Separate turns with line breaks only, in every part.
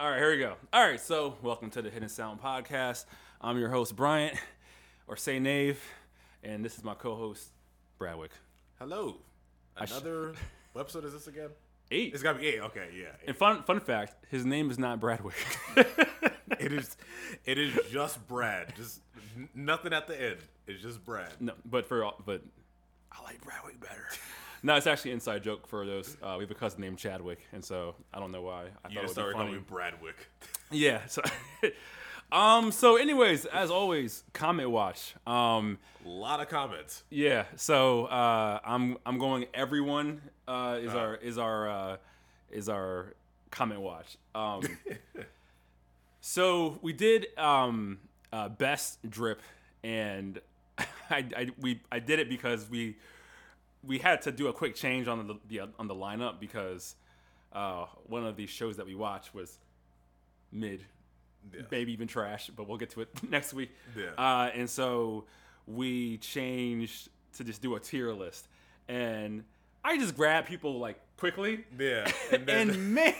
All right, here we go. All right, so welcome to the Hidden Sound Podcast. I'm your host, Bryant, or Say Nave, and this is my co host, Bradwick.
Hello.
sh-
Another. what episode is this again?
Eight.
It's got to be eight. Okay, yeah.
And fun fun fact, his name is not Bradwick.
it is. It is just Brad. Just n- nothing at the end. It's just Brad.
no, but for all- but
I like Bradwick better.
No, it's actually an inside joke for those. Uh, we have a cousin named Chadwick, and so I don't know why. I
You
thought
just
it would
started
be
calling. Bradwick.
Yeah. So, um. So, anyways, as always, comment watch. Um.
A lot of comments.
Yeah, so uh, I'm I'm going. Everyone uh, is our is our uh, is our comment watch. Um, so we did um, uh, best drip, and I, I we I did it because we we had to do a quick change on the, the on the lineup because uh, one of these shows that we watched was mid
Yeah.
maybe even trash, but we'll get to it next week.
Yeah.
Uh, and so we changed to just do a tier list, and I just grabbed people like quickly,
Yeah. And, then,
and man,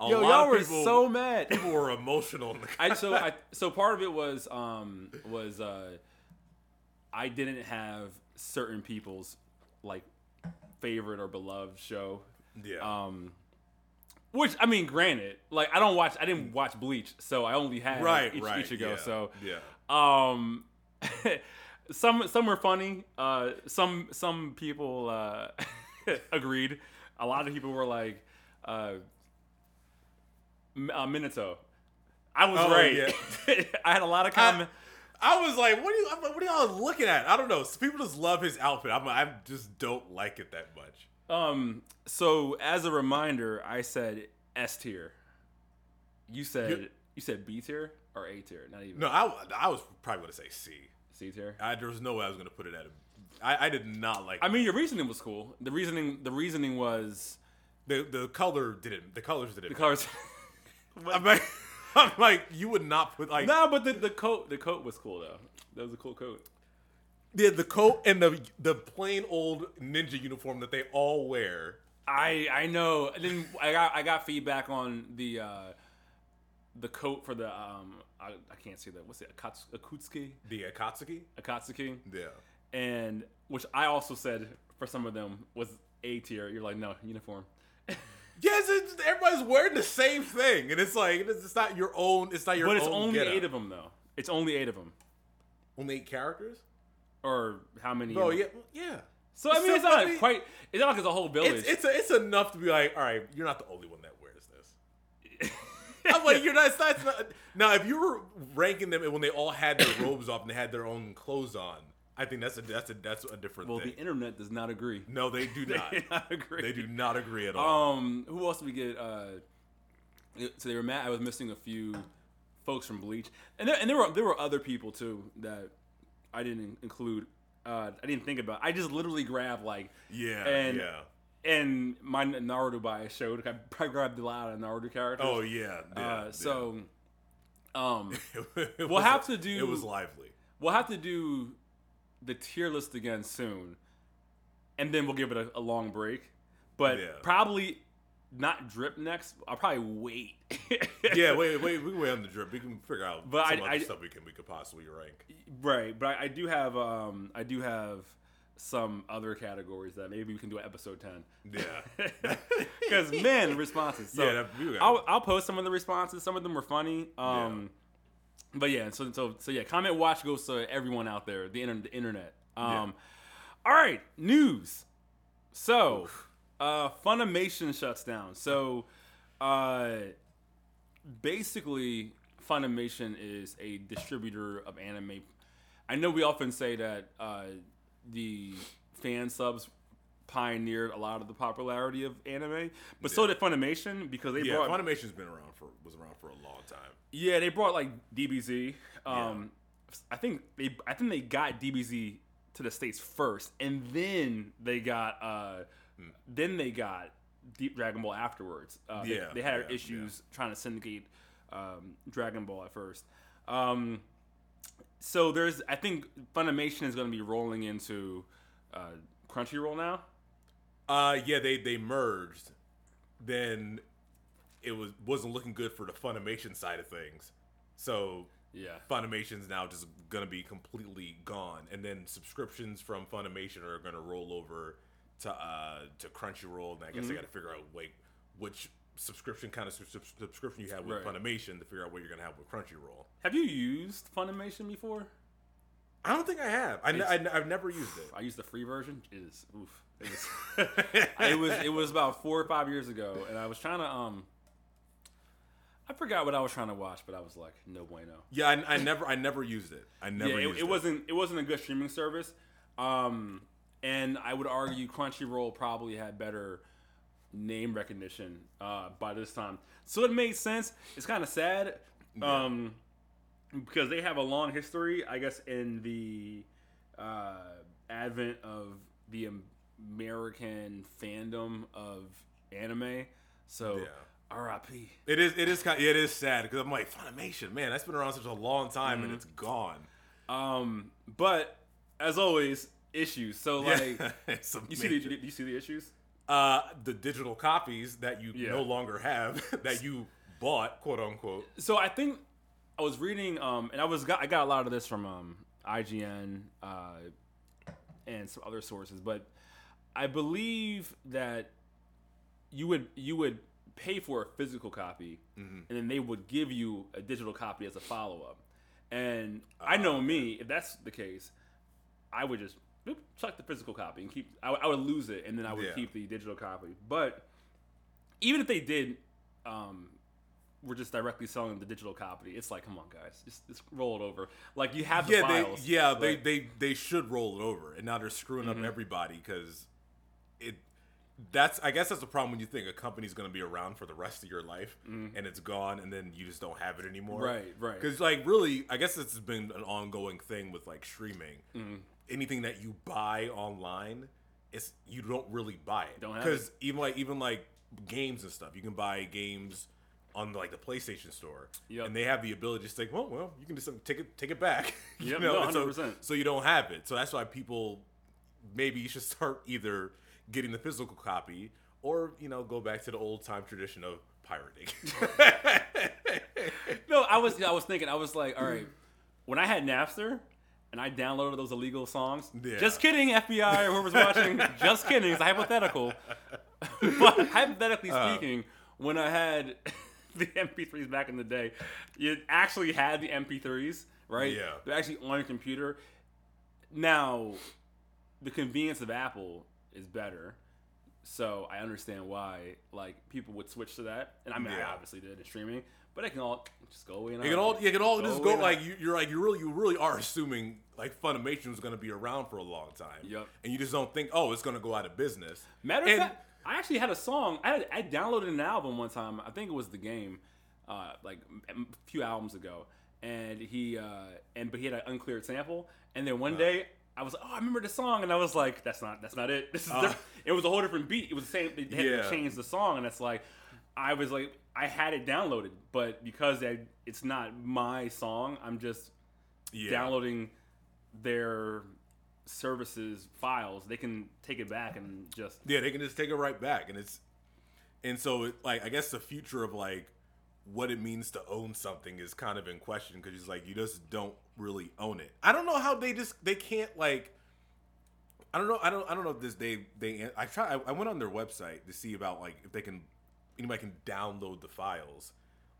yo, y'all were
people,
so mad.
People were emotional.
I so I so part of it was um was uh I didn't have certain people's like favorite or beloved show.
yeah.
Um which I mean granted, like I don't watch I didn't watch Bleach, so I only had
right.
each,
right.
each ago.
yeah,
So
Yeah.
um some some were funny. Uh some some people uh agreed. A lot of people were like uh, uh Minato. I was
Oh,
right.
yeah.
I had a lot of comments.
I was like, what are you? I'm like, What are y'all looking at? I don't know. People just love his outfit. I'm. I just don't like it that much.
Um, so as a reminder, I said S tier. You said
You-
you said B tier or A tier, not even
No, I, I was probably gonna say C.
C tier.
I, there was no way I was gonna put it at a. I, I did not like.
I mean, your reasoning was cool. The reasoning, the reasoning was
the the color didn't. The colors didn't.
the colors.
I'm like, I'm like, you would not put like
no, but the, the coat, the coat was cool though. That was a cool coat.
the the coat and the the plain old ninja uniform that they all wear.
I I know. And then I got I got feedback on the uh the coat for the um I, I can't say that. What's it? Akats- Akutsuki?
The Akatsuki.
Akatsuki?
Yeah.
And which I also said for some of them was A tier. You're like, no, uniform.
Yes, it's, everybody's wearing the same thing, and it's like it's, it's not your own. It's not your own.
But it's only eight of them though. It's only eight of them.
Only eight characters.
Or how many?
Oh yeah, yeah.
So I mean,
So,
it's not
I mean,
quite. It's not like it's a whole village.
It's it's, a, it's enough to be like, all right, you're not the only one that wears this. I'm like, you're not, it's not, it's not. Now, if you were ranking them when they all had their robes off and they had their own clothes on, I think that's a that's a that's a different thing.
well,
thing.
the internet does not agree.
no, they do not.
do not agree.
they do not agree at all.
Um, who else did we get? Uh, so they were mad. I was missing a few folks from Bleach, and there, and there were there were other people too that I didn't include. Uh, I didn't think about. I just literally grabbed like
yeah,
and-
yeah.
and my Naruto bias showed. I probably grabbed a lot of Naruto characters.
Oh yeah. yeah
uh,
yeah.
so um, we'll have to do-
It was lively.
we'll have to do the tier list again soon, and then we'll give it a, a long break. But
Yeah.
probably not drip next. I'll probably wait.
Yeah, wait, wait. We can wait on the drip. We can figure out
But
some
I-
other
I-
stuff we can we could possibly rank.
right. But I, I do have um I do have some other categories that maybe we can do episode ten.
Yeah.
Because man, the responses. So
Yeah, that-
I'll, I'll post some of the responses. Some of them were funny. Um, but yeah. So so so yeah. Comment watch goes to everyone out there. The internet. The internet. Um, all right. News. So, uh, Funimation shuts down. So, uh, basically, Funimation is a distributor of anime. I know we often say that uh, the fan subs pioneered a lot of the popularity of anime, but so did Funimation because they
yeah,
brought
Funimation's been around for was around for a long time.
yeah they brought like DBZ. Um, I think they I think they got DBZ to the states first, and then they got uh, then they got Deep Dragon Ball afterwards. Uh, they-
Yeah,
they, had
yeah,
issues trying to syndicate um, Dragon Ball at first. Um, so there's I think Funimation is going to be rolling into uh, Crunchyroll now.
Uh, yeah, they they merged. Then it was wasn't looking good for the Funimation side of things. So
Yeah.
Funimation's now just gonna be completely gone, and then subscriptions from Funimation are gonna roll over to uh to Crunchyroll, and I guess they got to figure out like which subscription kind of sub- sub- subscription you have with
Right.
Funimation to figure out what you're gonna have with Crunchyroll.
Have you used Funimation before?
I don't think I have. I I've never used it.
I used the free version. It is oof. It was, it was it was about four or five years ago, and I was trying to um. I forgot what I was trying to watch, but I was like, no bueno.
Yeah, I, I never, I never used it. I never
yeah, it,
used
it wasn't it wasn't a good streaming service. Um, and I would argue Crunchyroll probably had better name recognition uh, by this time, so it made sense. It's kind of sad, um, because they have a long history, I guess, in the uh, advent of the American fandom of anime. So,
Yeah.
R.I.P.
It is, it is kind, it is sad because I'm like Funimation, man, that's been around such a long time and it's gone.
Um, but as always, issues. So like.
Yeah,
You see, the, you see the issues?
uh, the digital copies that you
Yeah.
no longer have that you bought, quote unquote.
So I think I was reading, um, and I was got I got a lot of this from um, IGN uh, and some other sources, but I believe that you would you would pay for a physical copy, and then they would give you a digital copy as a follow up. And I know me, if that's the case, I would just chuck the physical copy and keep. I, would- I would lose it, and then I would
Yeah.
keep the digital copy. But even if they did, um, we're just directly selling the digital copy. It's like, come on, guys, just, just roll it over. Like you have the
Yeah,
files.
they, yeah, they, they, they should roll it over, and now they're screwing
Mm-hmm.
up everybody because it. That's I guess that's the problem when you think a company's going to be around for the rest of your life and it's gone, and then you just don't have it anymore.
Right, right.
Because like really, I guess it's been an ongoing thing with like streaming.
Mm-hmm.
Anything that you buy online, it's you don't really buy it.
Don't have
because even like even like games and stuff, you can buy games on like the PlayStation Store,
Yep.
and they have the ability to just like, well, well, you can just take it take it back. you
Yep,
know,
no, 100%.
so you don't have it. So that's why people maybe you should start either getting the physical copy or you know go back to the old time tradition of pirating.
No, I was I was thinking I was like, all right, when I had Napster and I downloaded those illegal songs.
Yeah.
Just kidding, FBI or whoever's watching. just kidding. It's hypothetical. but hypothetically
Uh.
speaking, when I had the MP3s back in the day, you actually had the MP3s, right?
Yeah.
They're actually on your computer. Now, the convenience of Apple is better. So I understand why like people would switch to that, and I mean
Yeah.
I obviously did in streaming, but it can all just go away. And
You can all you can all just go. Like you're like you really you really are assuming like Funimation is going to be around for a long time.
Yep.
And you just don't think oh it's going to go out of business.
Matter of
And-
fact, I actually had a song. I, had, I downloaded an album one time. I think it was the game, uh, like a few albums ago. And he uh, and but he had an uncleared sample. And then one day I was like, oh, I remember the song, and I was like, that's not that's not it. This is
Uh.
it was a whole different beat. It was the same. They had
Yeah.
to change the song, and it's like. I was like, I had it downloaded, but because I, it's not my song, I'm just
Yeah.
downloading their services files. They can take it back and just
Yeah, they can just take it right back, and it's and so it, like I guess the future of like what it means to own something is kind of in question because it's like you just don't really own it. I don't know how they just they can't like. I don't know. I don't. I don't know if this they they. I try. I, I went on their website to see about like if they can anybody can download the files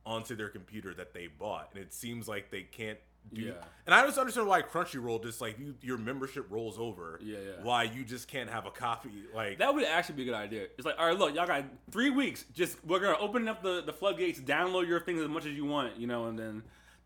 onto their computer that they bought, and it seems like they can't do.
Yeah.
And I just understand why Crunchyroll just like you, your membership rolls over.
Yeah, yeah.
Why you just can't have a copy like
That would actually be a good idea. It's like, all right, look, y'all got three weeks. Just we're gonna open up the, the floodgates, download your things as much as you want, you know, and then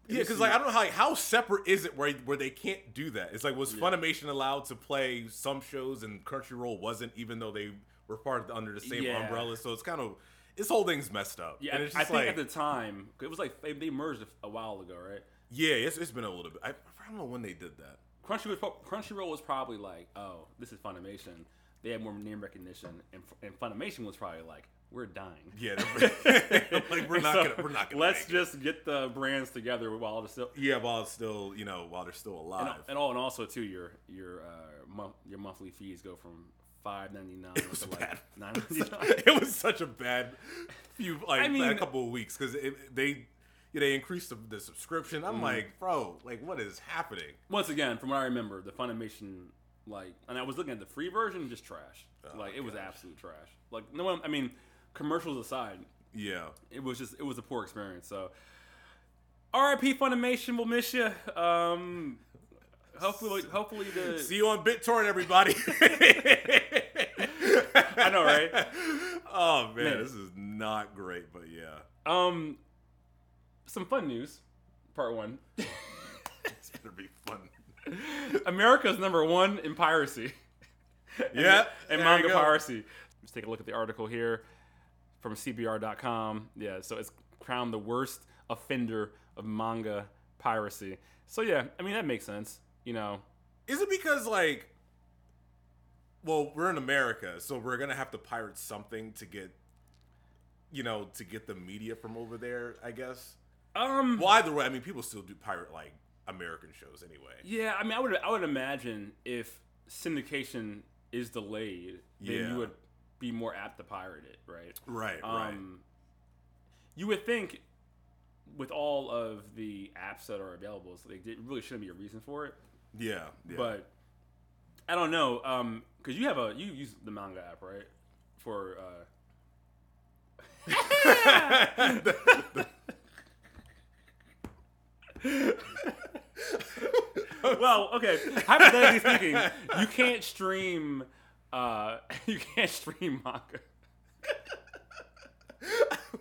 Yeah, because like I don't know how how separate is it where where they can't do that. It's like was
Yeah.
Funimation allowed to play some shows and Crunchyroll wasn't, even though they were part of the, under the same
Yeah.
umbrella. So it's kind of this whole thing's messed up.
yeah,
and it's
I think
like
at the time it was like they, they merged a, a while ago, right?
yeah, it's, it's been a little bit. I, I don't know when they did that.
Crunchy was Crunchyroll was probably like, oh, this is Funimation. They had more name recognition, and, and Funimation was probably like, we're dying.
Yeah, like we're not
so,
gonna we're not gonna.
Let's
make it.
just get the brands together while it's still.
yeah, while it's still you know while they're still alive.
and, oh, and also too, your your uh, month, your monthly fees go from five ninety nine.
It was
like
bad.
nine
It was such- it was such a bad few like
I mean-
a couple of weeks because they yeah, they increased the, the subscription.
Mm-hmm.
I'm like, bro, like what is happening?
Once again, from what I remember, the Funimation like, and I was looking at the free version, just trash.
Oh,
like it was absolute trash. Like no one. I mean, commercials aside,
Yeah,
it was just it was a poor experience. So, R.I.P. Funimation, we'll miss you. Um, hopefully, hopefully the
see you on BitTorrent, everybody.
I know, right?
Oh man,
Man.
this is not great, but yeah,
um some fun news. Part one.
it's gonna be fun.
America's number one in piracy.
Yeah,
and
there
manga piracy. Let's take a look at the article here from CBR.com. Yeah, so it's crowned the worst offender of manga piracy. So yeah, I mean that makes sense. You know,
Is it because like, well, we're in America, so we're gonna have to pirate something to get, you know, to get the media from over there? I guess.
um,
Well, either way, I mean, people still do pirate like American shows anyway.
yeah, I mean, I would I would imagine if syndication is delayed, then
Yeah.
you would be more apt to pirate it, right?
Right, right.
Um, you would think with all of the apps that are available, so like, there really shouldn't be a reason for it.
Yeah, yeah.
But I don't know, um, because you have a you use the manga app, right? For uh, well, okay. Hypothetically speaking, you can't stream. Uh, you can't stream manga.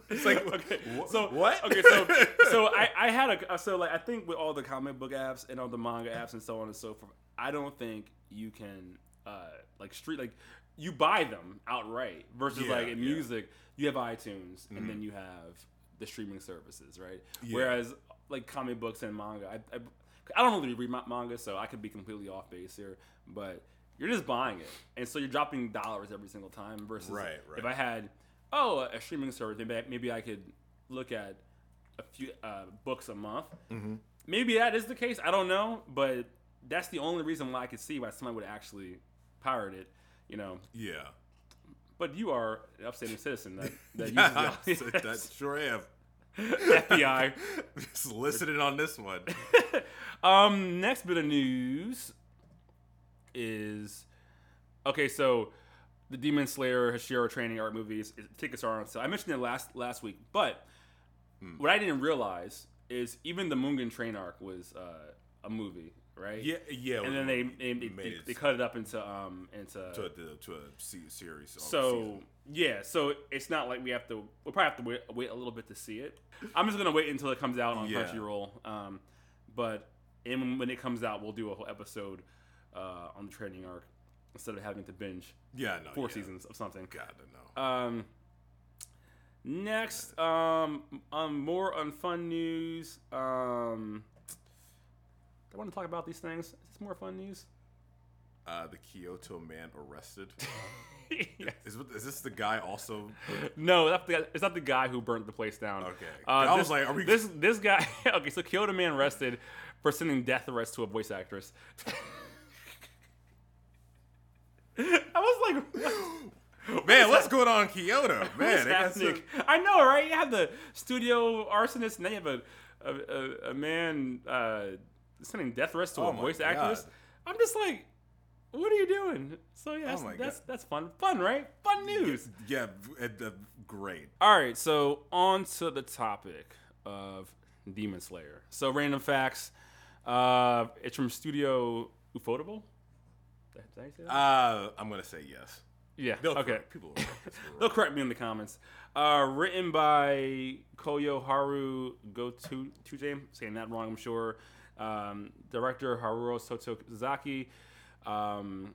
it's like
okay,
wh-
so
what?
Okay, so so I I had a so like I think with all the comic book apps and all the manga apps and so on and so forth, I don't think you can uh like street like you buy them outright versus
Yeah,
like in
yeah.
music you have iTunes and then you have the streaming services, right?
Yeah.
Whereas like comic books and manga, I, I I don't really read manga, so I could be completely off base here, but you're just buying it, and so you're dropping dollars every single time. Versus
Right, right.
if I had oh a streaming service, maybe I, maybe I could look at a few uh, books a month.
Mm-hmm.
Maybe that is the case. I don't know, but that's the only reason why I could see why someone would actually pirate it. You know,
yeah.
but you are an upstanding citizen that that
Yeah,
uses the
that sure am.
FBI.
Just listening on this one.
Um, next bit of news is okay. So the Demon Slayer Hashira training art movies tickets are on sale. I mentioned it last last week, but what I didn't realize is even the Mugen train arc was uh, a movie, right?
Yeah, yeah.
And then they they, they, they,
it
they cut it up into um into
to a, to a se- series.
so
season.
yeah, so it's not like we have to. We'll probably have to wait, wait a little bit to see it. I'm just gonna wait until it comes out on
Yeah.
Crunchyroll. Um, but and when it comes out, we'll do a whole episode uh, on the training arc instead of having to binge
yeah, no,
four
yeah.
seasons of something.
God, I know.
Um, next, um, on more on fun news. Um, I want to talk about these things? Is this more fun news?
Uh, the Kyoto man arrested.
Yes.
Is, is this the guy also?
No, that's the, it's not the guy who burnt the place down.
Okay.
Uh,
I
this,
was like, are we-
this this guy? Okay, so Kyoto Man arrested for sending death threats to a voice actress. I was like, what?
Man, what's going on in Kyoto? Man, got some-
I know, right? You have the studio arsonist, and then you have a a, a, a man uh, sending death threats to
Oh
a voice actress.
God.
I'm just like, what are you doing? So yeah, that's
Oh
that's, that's fun, fun, right? Fun news.
Yeah, uh, uh, great.
All right, so on to the topic of Demon Slayer. So random facts. Uh, it's from Studio Ufotable. Did I say that?
Uh, I'm gonna say yes.
yeah.
They'll
okay.
correct- People will correct us
They'll correct me in the comments. Uh, written by Koyo Haru Goto Tuje, saying that wrong, I'm sure. Um, director Haruo Sotozaki. Um,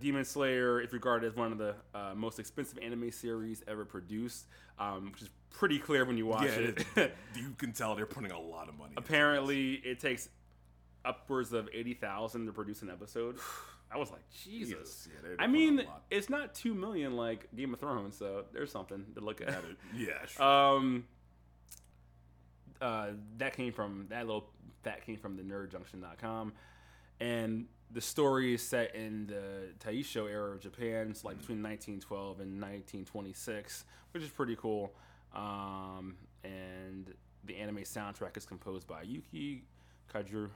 Demon Slayer is regarded as one of the uh, most expensive anime series ever produced, um, which is pretty clear when you watch
Yeah,
it.
it- you can tell they're putting a lot of money.
Apparently, it takes upwards of eighty thousand to produce an episode. I was like, Jesus.
Yeah,
I mean, it's not two million like Game of Thrones, so there's something to look at.
Yeah, sure.
Um, uh, that came from that little that came from the nerdjunction.com. and the story is set in the Taisho era of Japan. It's like between 1912 and 1926, which is pretty cool. Um, and the anime soundtrack is composed by Yuki Kaju,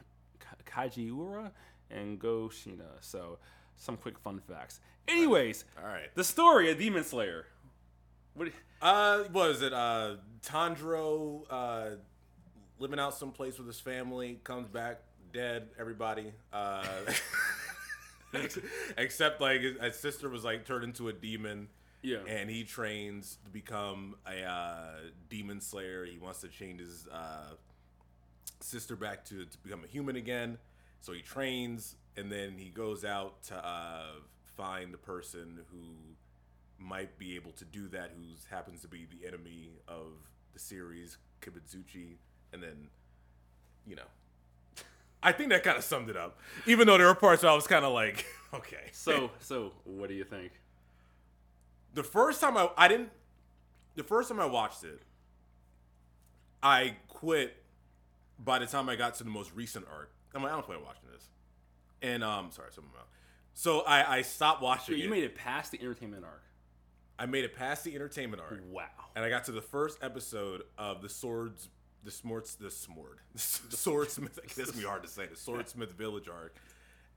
Kajiura and Go Shina. So, some quick fun facts. Anyways,
All right.
the story of Demon Slayer. What?
Uh, what is it? Uh, Tanjiro, uh, living out someplace with his family, comes back dead. Everybody, uh, except like his, his sister was like turned into a demon.
Yeah.
and he trains to become a uh, demon slayer. He wants to change his uh, sister back to, to become a human again. So he trains, and then he goes out to uh, find the person who might be able to do that, who happens to be the enemy of the series, Kibutsuji, and then, you know. I think that kind of summed it up. Even though there were parts where I was kind of like, okay.
So, so what do you think?
the first time I I didn't the first time I watched it, I quit by the time I got to the most recent arc. I'm like, I don't plan on watching this. And um sorry, something out. So I, I stopped watching
You
it.
made it past the entertainment arc.
I made it past the entertainment arc.
Wow.
And I got to the first episode of the swords the smorts the smord. The swordsmith this is me hard to say, the swordsmith village arc.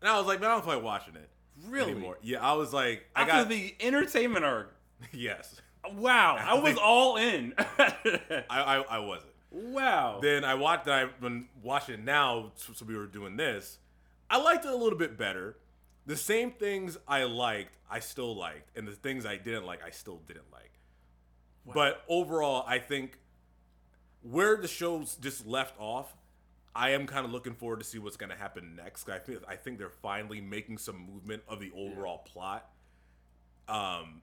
And I was like, man, I don't feel like watching it.
Really?
Anymore. Yeah, I was like I
After
got
the entertainment arc.
yes.
Wow, I was all in.
I, I I wasn't.
Wow.
Then I watched. I've been watching it now, so so we were doing this. I liked it a little bit better. The same things I liked, I still liked, and the things I didn't like, I still didn't like. But overall, I think where the show's just left off, I am kind of looking forward to see what's going to happen next. I think I think they're finally making some movement of the overall plot. Um,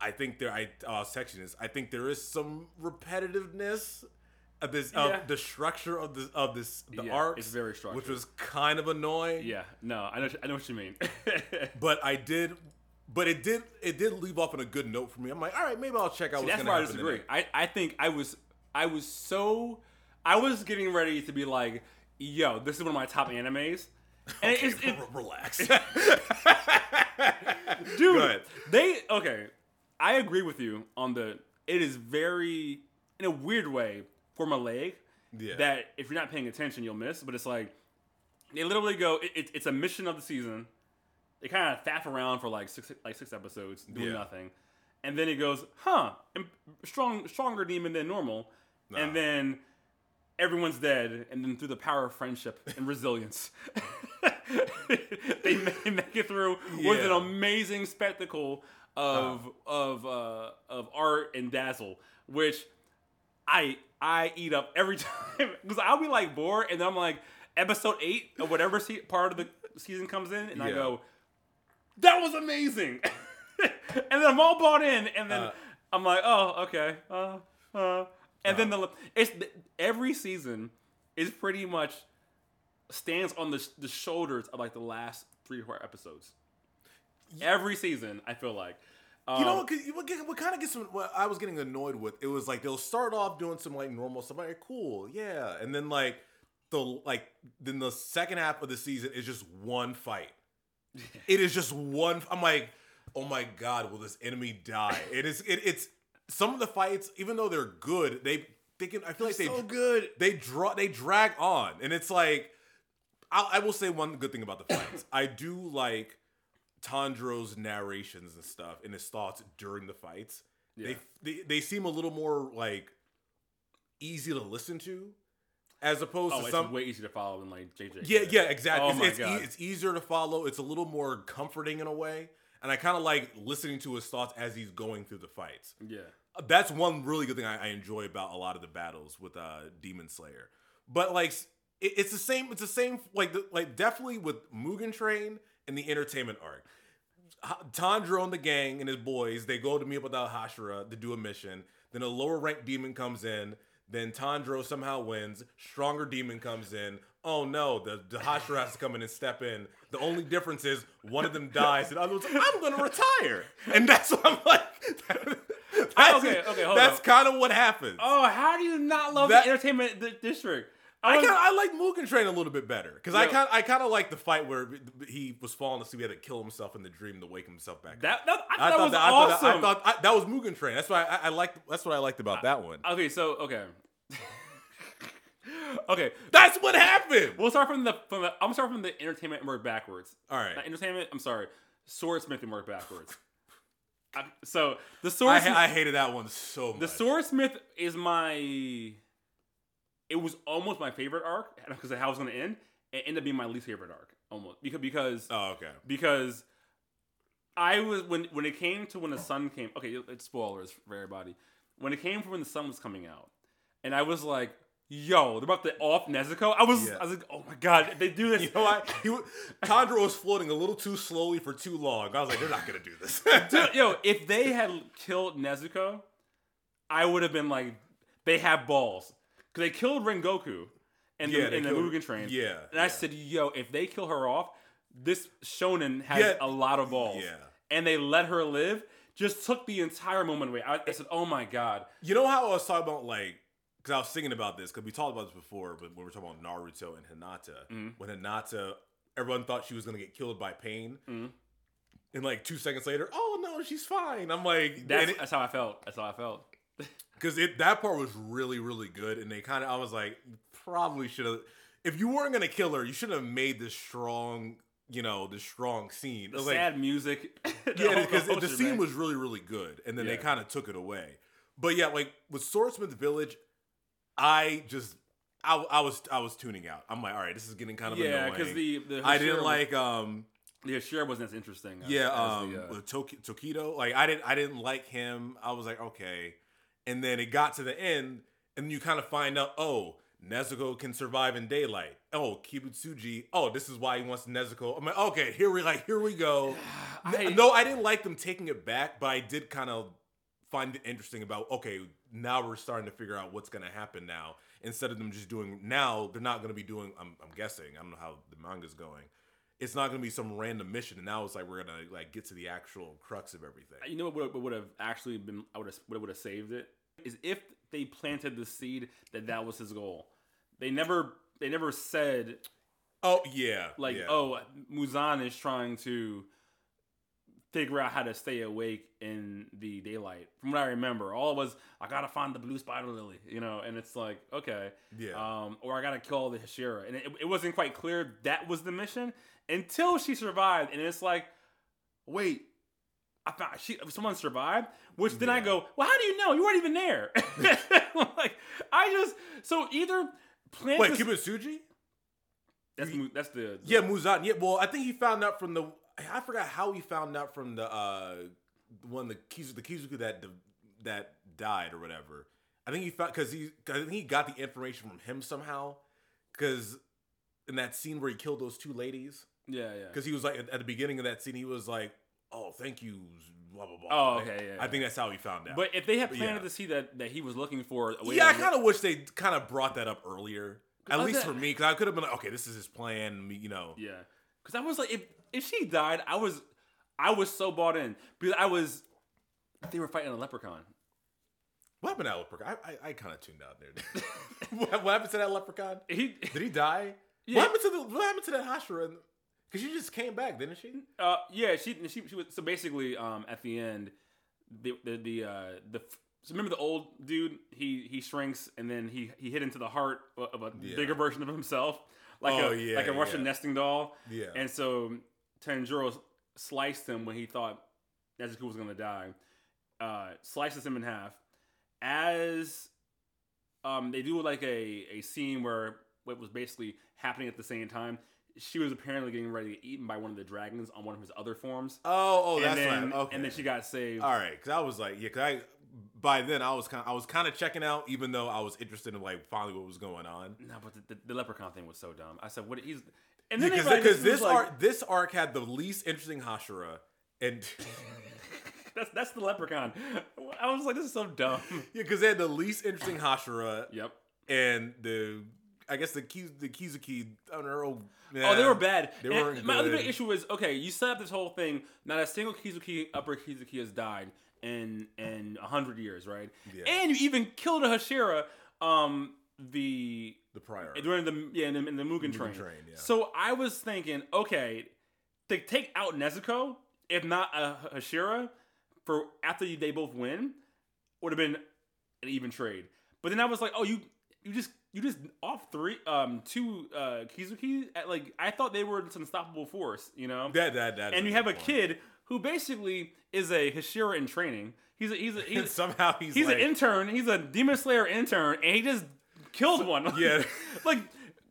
I think there. I, I was texting this. I think there is some repetitiveness of this
Yeah.
of the structure of this of this the
Yeah,
arcs.
it's very structured, which
was kind of annoying.
yeah. No, I know. I know what you mean.
But I did. But it did. It did leave off on a good note for me. I'm like, all right, maybe I'll check out
See,
what's
that's
going
I disagree. I, I think I was I was so I was getting ready to be like, yo, this is one of my top animes. And
Okay,
it's, it,
relax.
dude, they okay. I agree with you on the. It is very, in a weird way, formulaic.
Yeah.
That if you're not paying attention, you'll miss. But it's like they literally go. It, it, it's a mission of the season. They kind of faff around for like six like six episodes, doing
Yeah.
nothing, and then it goes, huh? Strong, stronger demon than normal,
Nah.
and then everyone's dead, and then through the power of friendship and resilience, they make, make it through with an amazing spectacle of of uh, of art and dazzle, which I I eat up every time because I'll be like bored, and then I'm like episode eight or whatever se- part of the season comes in, and I go, that was amazing, and then I'm all bought in, and then
Uh.
I'm like, oh okay, uh, uh. and then the it's every season is pretty much stands on the the shoulders of like the last three or four episodes. Every season, I feel like.
You know
Um,
what? 'cause What, what kind of gets some, what I was getting annoyed with? It was like they'll start off doing some like normal stuff, like cool, yeah, and then like the like then the second half of the season is just one fight. it is just one. I'm like, oh my god, will this enemy die? It is. It, it's some of the fights, even though they're good, they they can. I feel like they
so good.
they draw they drag on and it's like I, I will say one good thing about the fights i do like Tanjiro's narrations and stuff and his thoughts during the fights
Yeah.
they, they they seem a little more like easy to listen to as opposed
Oh,
to
it's
some
way easier to follow than like JJ.
yeah
did.
yeah exactly
Oh
it's,
my
it's, e-
God.
it's easier to follow it's a little more comforting in a way and i kind of like listening to his thoughts as he's going through the fights
Yeah.
that's one really good thing I, I enjoy about a lot of the battles with uh Demon Slayer. But like it, it's the same. It's the same. Like the, like definitely with Mugen Train and the entertainment arc. Tanjiro and the gang and his boys they go to meet up with Al Hashira to do a mission. Then a lower ranked demon comes in. Then Tanjiro somehow wins. Stronger demon comes in. Oh no, the, the Hashira has to come in and step in. The only difference is one of them dies and the other one's like, I'm gonna retire. And that's what I'm like. that's,
Okay, okay, hold
That's kind of what happens.
Oh, how do you not love
That-
the entertainment di- district?
I
was-
kind of I like Mugen Train a little bit better because I kind I kind of like the fight where he was falling asleep, he had to kill himself in the dream to wake himself back. up.
That, that, I,
I
thought that was
that, I thought that,
awesome.
I thought I, that was Mugen Train. That's why I, I liked. That's what I liked about uh, that one.
okay, so okay, okay.
That's what happened.
We'll start from the from the. I'm gonna start from the entertainment and work backwards.
All right.
Not entertainment. I'm sorry. Swordsmith and work backwards. I, so the
I,
swordsmith.
I hated that one so much.
the swordsmith is my. It was almost my favorite arc because of how it was gonna end. It ended up being my least favorite arc almost because because
Oh, okay.
because I was when when it came to when the sun came. Okay, it's spoilers for everybody. When it came from when the sun was coming out, and I was like, "Yo, they're about to off Nezuko." I was
Yeah.
I was like, "Oh my god, if they do this."
You know what? He was floating a little too slowly for too long. I was like, they're not gonna do this.
Dude, yo, if they had killed Nezuko, I would have been like, they have balls because they killed Rengoku in
Yeah,
the, in the
killed-
Mugen Train.
yeah,
and I said, yo, if they kill her off, this shonen has
Yeah.
a lot of balls.
Yeah.
and they let her live. Just took the entire moment away. I, I said, "Oh my god!"
You know how I was talking about like because I was thinking about this because we talked about this before, but when we were talking about Naruto and Hinata,
Mm-hmm.
when Hinata, everyone thought she was gonna get killed by pain,
Mhm.
and like two seconds later, oh no, she's fine. I'm like,
That's, that's how I felt. That's how I felt.
Because it that part was really really good, and they kind of I was like, probably should have. If you weren't gonna kill her, you should have made this strong, you know, this strong scene.
The
was like,
sad music.
yeah, because
whole
the scene was really, really good, and then they kind of took it away. But yeah, like with Swordsmith Village, I just I, I was I was tuning out. I'm like, all right, this is getting kind of
yeah,
annoying.
because the the
I didn't
Hashira-
like um
the Hashira wasn't as interesting. as-
yeah
as
um
the, uh,
Toki- Tokito like I didn't I didn't like him. I was like okay, and then it got to the end, and you kind of find out oh. Nezuko can survive in daylight. Oh, Kibutsuji. Oh, this is why he wants Nezuko. I'm like, okay, here we like, here we go.
I-
no, I didn't like them taking it back, but I did kind of find it interesting about okay, now we're starting to figure out what's going to happen now. Instead of them just doing now, they're not going to be doing. I'm, I'm guessing. I don't know how the manga's going. It's not going to be some random mission, and now it's like we're gonna like get to the actual crux of everything.
You know what would have actually been? I would have would have saved it is if they planted the seed that that was his goal. They never they never said
Oh yeah,
like
yeah.
oh Muzan is trying to figure out how to stay awake in the daylight. From what I remember, all it was I gotta find the blue spider lily, you know, and it's like okay,
Yeah.
um, or I gotta kill the Hashira, and it, it wasn't quite clear that was the mission until she survived, and it's like wait. I found she someone survived, which then I go, well, how do you know? You weren't even there. like I just so either plant
Wait,
this-
Kibutsuji?
that's Mu- that's the, the
Yeah, Muzan. Yeah, well, I think he found out from the. I forgot how he found out from the uh one the Kizu the Kizuki that that died or whatever. I think he found because he I think he got the information from him somehow. Because in that scene where he killed those two ladies,
yeah yeah
because he was like at, the beginning of that scene, he was like, "Oh, thank you." Blah blah blah.
Oh, okay, yeah,
I
yeah.
think that's how he found out.
But if they had planted
yeah.
to see that that he was looking for, a
yeah, I kind of wish they kind of brought that up earlier. At least
was-
for me, because I could have been like, "Okay, this is his plan." You know.
yeah, because I was like, if if she died, I was I was so bought in because I was they were fighting a leprechaun.
What happened to that leprechaun? I, I, I kind of tuned out there. what, what happened to that leprechaun?
He,
Did he die?
Yeah.
What happened to the What happened to that Hashira? Because she just came back, didn't she?
uh, yeah, she she she was so basically um at the end, the the the uh the. So remember the old dude? He he shrinks and then he he hit into the heart of a
Yeah.
bigger version of himself, like
Oh,
a
yeah,
like a Russian
yeah.
nesting doll.
Yeah.
And so Tanjiro sliced him when he thought Nezuko was gonna die. Uh, slices him in half. As um, they do like a, a scene where what was basically happening at the same time. She was apparently getting ready to get eaten by one of the dragons on one of his other forms.
oh, oh,
and
that's
then,
right. Okay.
And then she got saved.
All right, because I was like, yeah, because I by then I was kind I was kind of checking out, even though I was interested in like finally what was going on.
No, but the, the, the leprechaun thing was so dumb. I said, "What?" He's and then
Because
everybody
because this
like-
arc this arc had the least interesting Hashira, and
that's that's the leprechaun. I was like, "This is so dumb."
yeah, because they had the least interesting Hashira,
yep.
and the I guess the keys, the Kizuki I don't know.
Oh, they were bad.
They weren't
My other big issue is okay. You set up this whole thing. Not a single Kizuki upper Kizuki has died in in a hundred years, right?
Yeah.
And you even killed a Hashira. Um, the
The prior.
during the yeah in the, in the Mugen,
Mugen
train.
Train, yeah.
So I was thinking, okay, to take out Nezuko, if not a Hashira, for after they both win, would have been an even trade. But then I was like, oh, you you just you just off three um two uh Kizuki at like I thought they were this unstoppable force, you know.
that that that.
and you have a
point.
kid who basically is a Hashira in training. He's a he's a he's,
somehow he's
he's
like,
an intern. He's a Demon Slayer intern, and he just killed one.
yeah.
like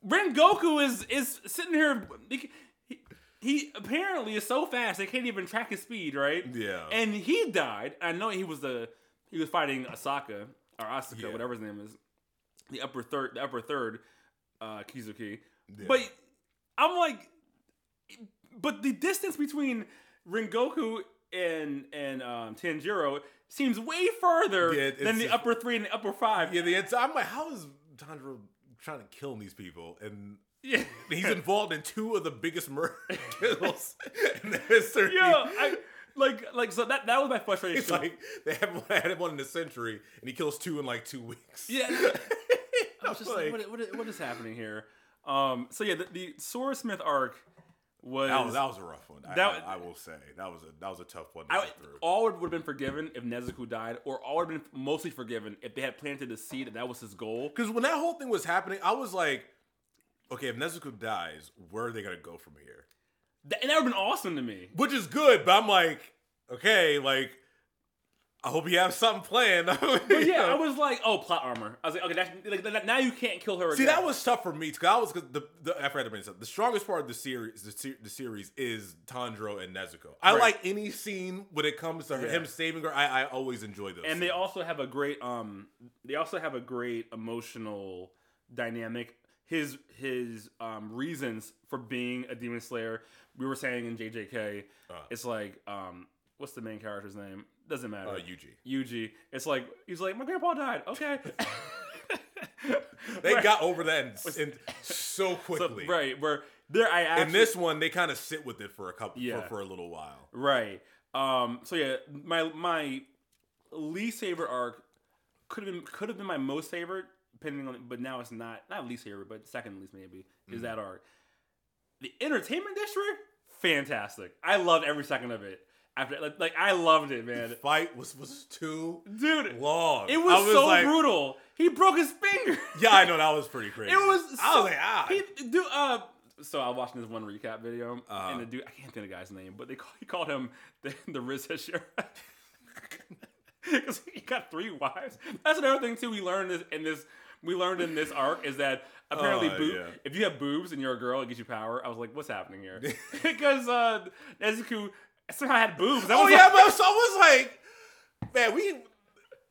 Rengoku is is sitting here. He, he, he apparently is so fast they can't even track his speed, right?
Yeah.
And he died. I know he was the he was fighting Asaka or Asuka,
Yeah.
whatever his name is, the upper third, the upper third, uh, Kizuki.
Yeah.
But I'm like, but the distance between Rengoku and and um, Tanjiro seems way further
Yeah,
than the upper three and the upper five.
yeah, the ins- I'm like, how is Tanjiro trying to kill these people? And
Yeah.
he's involved in two of the biggest murder kills in the history.
Yeah, I like like so that that was my frustration.
It's like they haven't had him one in a century, and he kills two in like two weeks.
yeah, I was just like, what, what, what is happening here? Um, so yeah, the, the Swordsmith arc was,
that was that was a rough one. I,
That-
I, I will say that was a that was a tough one to
I,
get through.
all would have been forgiven if Nezuko died, or all would have been mostly forgiven if they had planted the seed and that was his goal.
Because when that whole thing was happening, I was like, okay, if Nezuko dies, where are they gonna go from here?
That, and that would have been awesome to me.
Which is good, but I'm like, okay, like, I hope you have something planned.
But yeah, I was like, oh, plot armor. I was like, okay, that's, like, that- now you can't kill her.
See,
again.
that was tough for me because I was cause the, the I forgot to mention. The strongest part of the series, the, the series is Tanjiro and Nezuko. I
Right.
like any scene when it comes to
Yeah.
him saving her. I, I always enjoy those.
and they also have a great um they also have a great emotional dynamic his his um reasons for being a demon slayer we were saying in jjk
Uh.
it's like um what's the main character's name doesn't matter
uh, Yuji.
yuji it's like he's like my grandpa died okay
They
Right.
got over that in, in so
So-
quickly.
right where there i actually
In this one, they kind of sit with it for a couple
Yeah.
for, for a little while.
Right. Um. So yeah, my my least favorite arc could have been could have been my most favorite, depending on. But now it's not not least favorite, but second least maybe is
Mm.
that arc. The entertainment district, fantastic. I loved every second of it. After like, like I loved it, man.
Fight was was too
Dude,
long.
it was,
I
so
like-
brutal. He broke his finger.
Yeah, I know that was pretty crazy.
It was.
I was like, ah.
He, dude, uh, so I was watching this one recap video,
Uh-huh.
and the dude, I can't think of the guy's name, but they call, he called him the, the Riz. Because he got three wives. That's another thing too. We learned this in this. We learned in this arc is that apparently,
Oh,
boob,
yeah.
if you have boobs and you're a girl, it gives you power. I was like, what's happening here? because uh, Nezuko somehow had boobs. That
oh yeah,
like,
but so I was like, man, we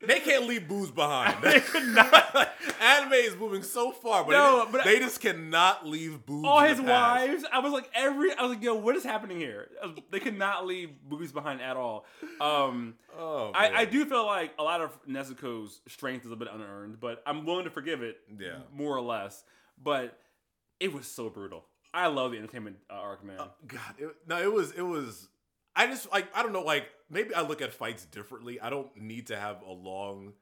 they can't leave booze behind.
They could not.
Anime is moving so far, but,
No,
they,
but
they just cannot leave booze.
Behind.
All
his wives. I was like every. I was like, yo, what is happening here? They could not leave boobies behind at all. Um,
Oh,
I. I do feel like a lot of Nezuko's strength is a bit unearned, but I'm willing to forgive it.
Yeah.
more or less. But it was so brutal. I love the entertainment uh, arc, man.
God, it, no, it was it was. I just like I don't know. Like maybe I look at fights differently. I don't need to have a long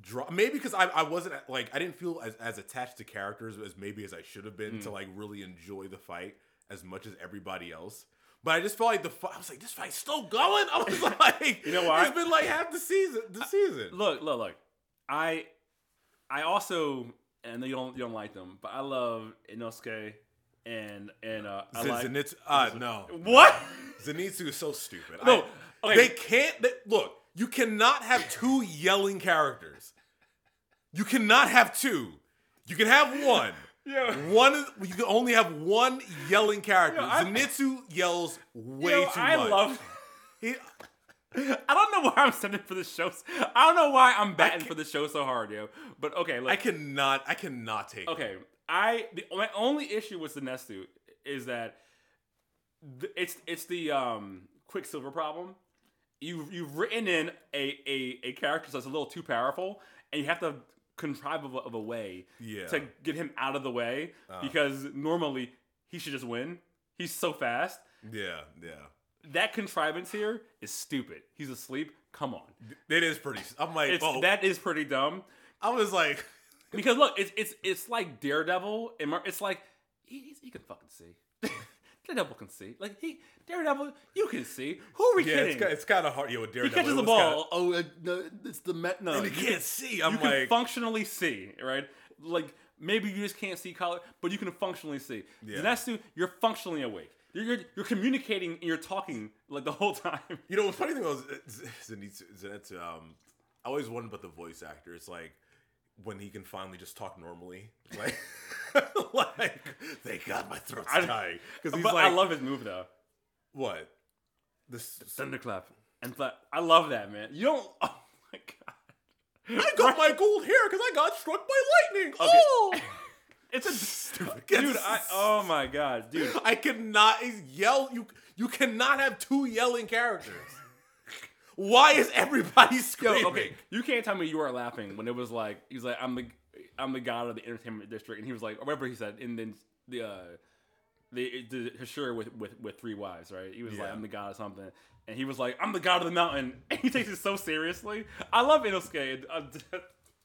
draw. Maybe because I, I wasn't like I didn't feel as, as attached to characters as maybe as I should have been to
Mm.
like really enjoy the fight as much as everybody else. But I just felt like the fight. I was like, this fight's still going. I was like,
You know why?
It's been like half the season. The season.
look, look, look. I, I also, and I you don't, you don't like them, but I love Inosuke, and and uh, I
Z-
like
Zenitsu, uh, no.
what?
Zenitsu is so stupid.
No,
I-
okay.
They can't. They, look, you cannot have two yelling characters. You cannot have two. You can have one.
Yeah.
One. is- You can only have one yelling character.
Yo, I-
Zenitsu yells way
Yo,
too
I
much.
love.
He,
I don't know why I'm sending for the show. I don't know why I'm batting for the show so hard, yo. But okay, look.
I cannot. I cannot take. it.
I the my only issue with the Nestu is that th- it's it's the um Quicksilver problem. You you've written in a a, a character that's a little too powerful, and you have to contrive of a, of a way
Yeah.
to get him out of the way
Uh.
because normally he should just win. He's so fast.
Yeah. Yeah.
That contrivance here is stupid. He's asleep. Come on,
It is pretty. I'm like,
it's
oh,
that is pretty dumb.
I was like,
because look, it's it's it's like Daredevil, and Mar- it's like he, he's- he can fucking see. Daredevil can see. Like he Daredevil, you can see. Who are we
Yeah,
kidding?
it's, ki- it's kind of hard. Yo, with
he
Daredevil,
catches
it
the
was
ball. oh, uh, no, it's the Met. No,
and
you
he
can-
can't see. I'm
you can
like,
functionally see, right? Like maybe you just can't see color, but you can functionally see.
Yeah.
Zenitsu, you're functionally awake. You're, you're you're communicating and you're talking like the whole time.
you know, the funny thing was Zenitsu. Zenitsu um, I always wondered about the voice actor. It's like when he can finally just talk normally. Like, like thank God my throat's
I-
dying because he's like,
I love his move though.
what? This
Thunderclap. And I love that man. You don't. Oh my god.
I got my gold hair because I got struck by lightning. Oh,
It's a
Stupid.
dude. I, oh my god, dude.
I cannot yell. You you cannot have two yelling characters. Why is everybody
Yo, okay, you can't tell me you weren't laughing when it was like he's like I'm the I'm the god of the entertainment district, and he was like, or whatever he said, and then the uh, the the Hashira with with with three wives, right? He was like I'm the god of something, and he was like I'm the god of the mountain, and he takes it so seriously. I love Inosuke. Uh,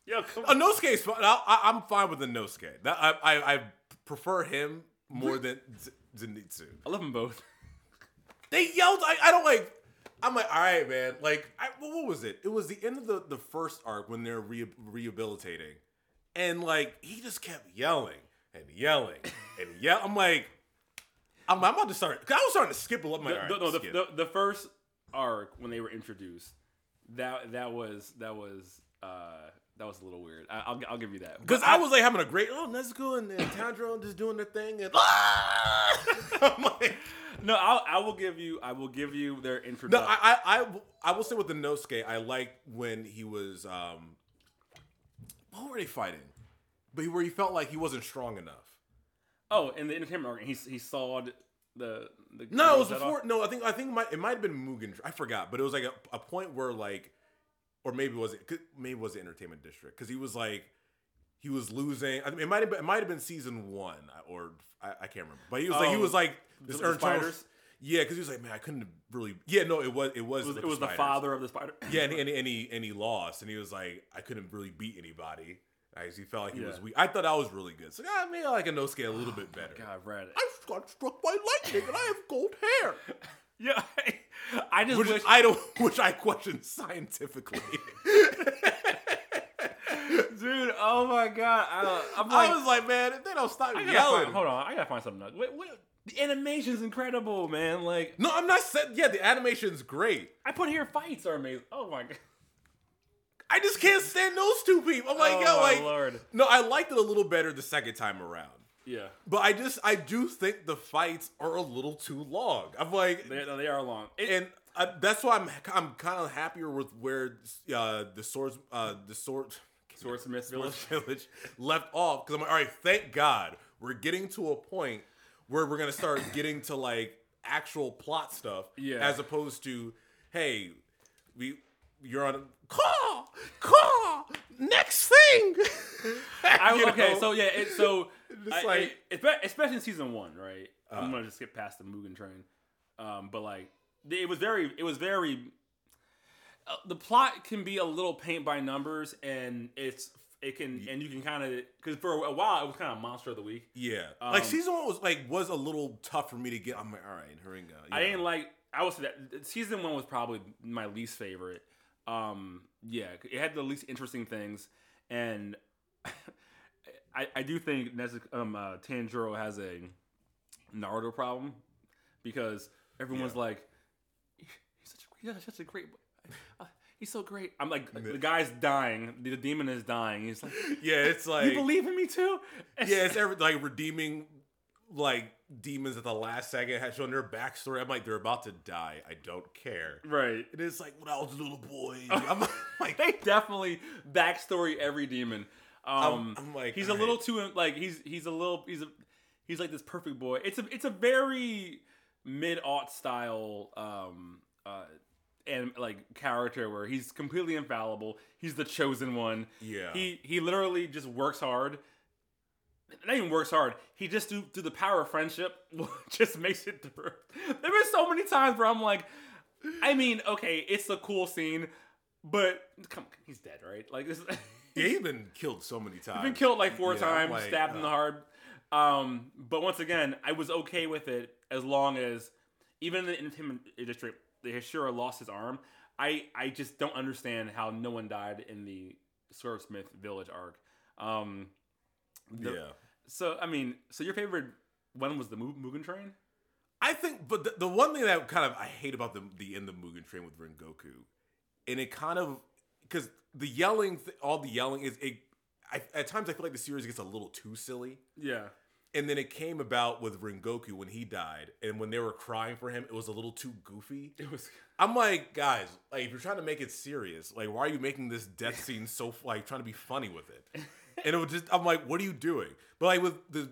yo, come
Inosuke is fine. I, I'm fine with the Nosuke. That, I, I I prefer him more than Z- Zenitsu.
I love them both.
They yelled. I, I don't like. I'm like, all right, man. Like, I, what, what was it? It was the end of the, the first arc when they're re- rehabilitating, and like he just kept yelling and yelling and yell. I'm like, I'm, I'm about to start. Cause I was starting to skip a little.
The,
right,
no, the, the, the first arc when they were introduced, that that was that was uh that was a little weird. I, I'll I'll give you that
Because
But
I was like having a great, oh, Nezuko and, and Tanjiro just doing their thing, and I'm like,
no, I'll, I will give you I will give you their
no. I, I, I, I will say with the Nosuke, I like when he was, um, what were they fighting? But where he felt like he wasn't strong enough.
oh, in the entertainment arc, he he sawed the the
No, it was
head off.
before. No, I think I think it might, it might have been Mugen. I forgot, but it was like a, a point where like, or maybe was it maybe it was the Entertainment District because he was like, he was losing. I mean, it might have been, it might have been season one or I, I can't remember. But he was like he
Oh,
was like this
the- the spiders?
Yeah, because he was like, man, I couldn't really. Yeah, no, it was it was
It was,
with
it was the father of the spider.
Yeah, and, and, and he and he lost, and he was like, I couldn't really beat anybody. As he felt like he was weak. I thought that was really good. So yeah, maybe I like Inosuke a little bit better.
God, Brad.
I got struck by lightning, and I have gold hair.
Yeah, I just
which
wish.
I don't, which I question scientifically.
dude, oh my god, I, I'm like,
I was like, man, if they don't stop yelling.
find, hold on, I gotta find something. else. Wait, wait, the animation's incredible, man. Like,
no, I'm not saying. Yeah, the animation's great.
I put here fights are amazing. Oh my god.
I just can't stand those two people. I'm like,
oh
yo,
my
like,
lord.
no, I liked it a little better the second time around.
Yeah,
But I just, I do think the fights are a little too long. I'm like,
they, no, they are long. It,
and uh, that's why I'm, I'm kind of happier with where uh, the swords, uh, the sword.
Swordsmith Village.
Village, Village left off because I'm like, all right, thank God we're getting to a point where we're gonna start getting to like actual plot stuff,
Yeah.
as opposed to, hey, we you're on a call, call, next thing.
I, okay,
know?
so yeah, it, so
Just
I-
like-
it- especially in season one, right?
Uh.
I'm gonna just skip past the Mugen train, um, but like it was very, it was very. Uh, the plot can be a little paint by numbers, and it's it can and you can kind of because for a while it was kind of monster of the week.
yeah,
Um,
like season one was like was a little tough for me to get. I'm like, all right, we go.
I didn't like. I would say that season one was probably my least favorite. Um, yeah, it had the least interesting things, and I, I do think Nezu- um, uh, Tanjiro has a Naruto problem because everyone's
Yeah.
like, he's such a, he's such a great. Uh, he's so great. I'm like, the guy's dying. The demon is dying. He's like,
Yeah, it's like
you believe in me too?
yeah, it's every, like redeeming like demons at the last second, had shown their backstory. I'm like, they're about to die. I don't care.
right.
And It is like when I was a little boy. I'm like,
they definitely backstory every demon. Um,
I'm like,
he's a little too like he's he's a little he's a he's like this perfect boy. It's a it's a very mid aught style um uh and like character where he's completely infallible. He's the chosen one.
Yeah.
He he literally just works hard. Not even works hard. He just do through the power of friendship just makes it through. There been so many times where I'm like, I mean, okay, it's a cool scene, but come, he's dead, right? Like this.
He's been killed so many times.
He's been killed like four
Yeah,
times,
like,
stabbed in the
uh,
heart. Um, but once again, I was okay with it as long as even in the entertainment industry, the Hashira lost his arm. I I just don't understand how no one died in the Swordsmith Village arc. Um, the-
yeah.
So I mean, so your favorite one was the Mu- Mugen Train?
I think, but the, the one thing that kind of I hate about the the end of Mugen Train with Rengoku, and it kind of because the yelling, th- all the yelling is it. I, at times, I feel like the series gets a little too silly,
Yeah.
and then it came about with Rengoku when he died, and when they were crying for him, it was a little too goofy.
It was.
I'm like, guys, like if you're trying to make it serious, like why are you making this death scene so like trying to be funny with it? And it was just, I'm like, what are you doing? But like with the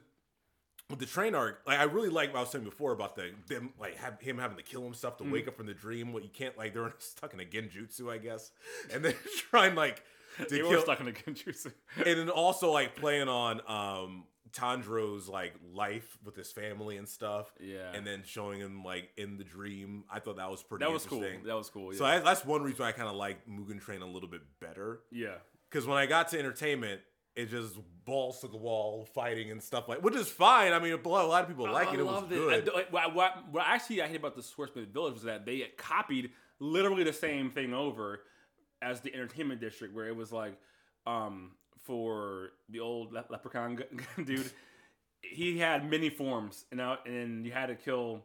with the train arc, like I really like what I was saying before about the them like have him having to kill himself to
Mm.
wake up from the dream. What you can't like they're stuck in a genjutsu, I guess, and then trying like to
They
kill,
were stuck in a Genjutsu.
and then also like playing on um Tanjiro's like life with his family and stuff.
Yeah.
And then showing him like in the dream. I thought that was pretty
that was cool. That was cool. Yeah.
So I, that's one reason I kind of like Mugen Train a little bit better.
yeah.
Because when I got to entertainment, it just balls to the wall fighting and stuff like, which is fine. I mean, a lot of people like it. It was good.
I, what, what, what actually I hate about the Swordsmith Village was that they copied literally the same thing over as the entertainment district, where it was like um, for the old le- leprechaun dude, he had many forms, and out and you had to kill.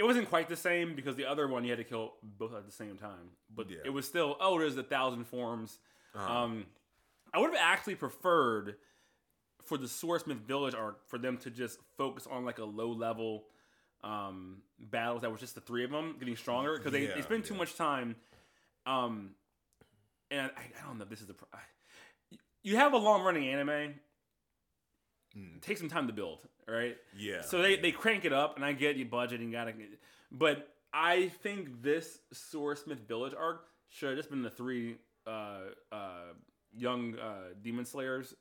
It wasn't quite the same because the other one you had to kill both at the same time, but
Yeah.
it was still oh, there's a thousand forms.
Uh-huh.
Um, I would have actually preferred for the Swordsmith Village arc for them to just focus on like a low level um, battles that was just the three of them getting stronger because they,
Yeah,
they spend too much time. Um, and I, I don't know. if This is the pro- I- you have a long running anime.
Mm.
It takes some time to build, right?
yeah.
So they, they crank it up, and I get you budget and gotta, get, but I think this Swordsmith Village arc should have just been the three uh, uh, young uh, demon slayers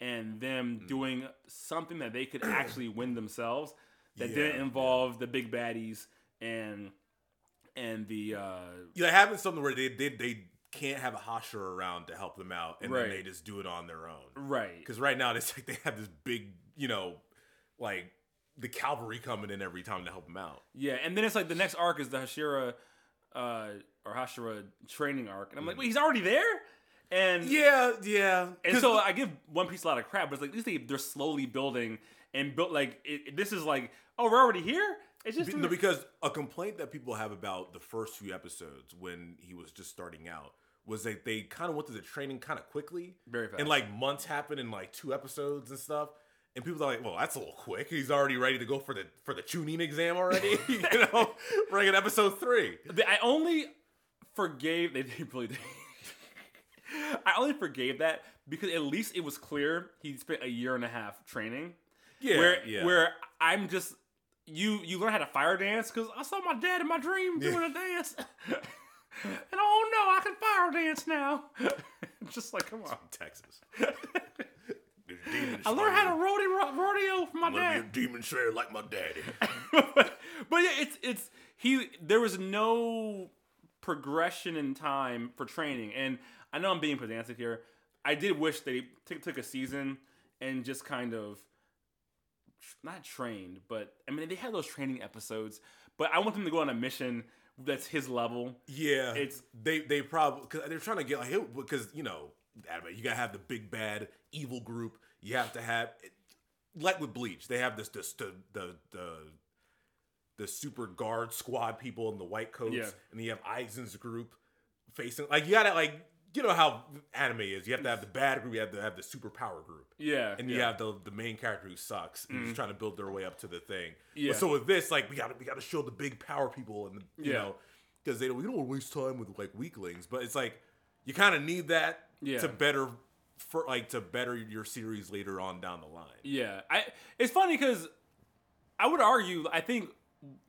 and them
Mm.
doing something that they could actually win themselves that
Yeah,
didn't involve the big baddies and and the uh,
yeah, having something where they, they they can't have a Hashira around to help them out, and
Right.
then they just do it on their own.
right.
Because right now it's like they have this big, you know, like the cavalry coming in every time to help them out.
Yeah, and then it's like the next arc is the Hashira uh, or Hashira training arc, and I'm like, wait, he's already there, and.
Yeah, yeah.
And so I give One Piece a lot of crap, but it's like at least they, they're slowly building and built. Like it, this is like, oh, we're already here. It's just
no, because a complaint that people have about the first few episodes when he was just starting out was that they kind of went through the training kind of quickly.
Very fast.
And like months happened in like two episodes and stuff. And people are like, well, that's a little quick. He's already ready to go for the for the tuning exam already. you know, like at episode three.
I only forgave. They did really. Did. I only forgave that because at least it was clear he spent a year and a half training.
Yeah,
where
yeah.
where I'm just you you learn how to fire dance because I saw my dad in my dream doing a dance, and oh no, I can fire dance now. just like come on.
Texas.
I learned how to rodeo rodeo from my dad.
be a demon slayer like my daddy.
but yeah, it's it's he. There was no progression in time for training, and I know I'm being pedantic here. I did wish they took took a season and just kind of not trained, but I mean they had those training episodes. But I want them to go on a mission that's his level.
Yeah,
It's-
they they probably because they're trying to get like because you know you gotta have the big bad evil group. You have to have like with Bleach, they have this this the the the the super guard squad people in the white coats,
Yeah.
and then you have Aizen's group facing like you gotta like you know how anime is. You have to have the bad group, you have to have the super power group.
Yeah,
And you
yeah.
have the the main character who sucks and he's mm. trying to build their way up to the thing.
Yeah.
But so with this, like we got to we got to show the big power people and the, you
Yeah.
know because they don't we don't want to waste time with like weaklings. But it's like you kind of need that
Yeah.
to better for like to better your series later on down the line.
Yeah, I. It's funny because I would argue. I think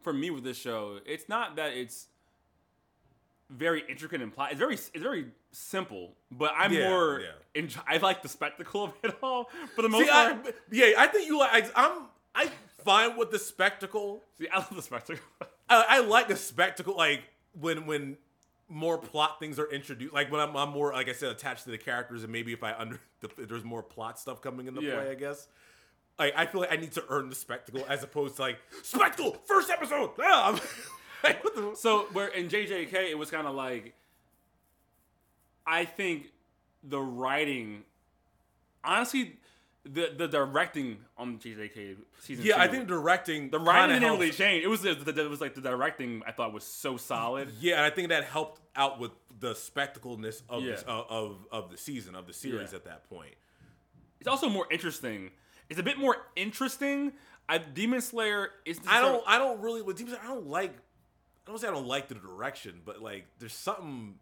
for me with this show, it's not that it's very intricate and plot. It's very it's very simple. But I'm
Yeah,
more.
yeah.
Enjoy, I like the spectacle of it all for the most
See,
part.
I, yeah, I think you like. I, I'm I fine with the spectacle.
See, I love the spectacle.
I, I like the spectacle, like when when more plot things are introduced. Like when I'm, I'm more, like I said, attached to the characters, and maybe if I under if there's more plot stuff coming into
Yeah.
play, I guess. Like I feel like I need to earn the spectacle as opposed to like spectacle first episode. Ah, like.
So where in JJK it was kind of like, I think the writing, honestly, the the directing on JJK season
Yeah,
two,
I think directing
the writing didn't really change. It was the, the, it was like the directing I thought was so solid.
Yeah, and I think that helped out with the spectacleness of
Yeah.
this, of, uh, of of the season of the series
Yeah.
at that point.
It's also more interesting. It's a bit more interesting. I, Demon Slayer is.
I don't I don't really with Demon Slayer, I don't like I don't say I don't like the direction, but like there's something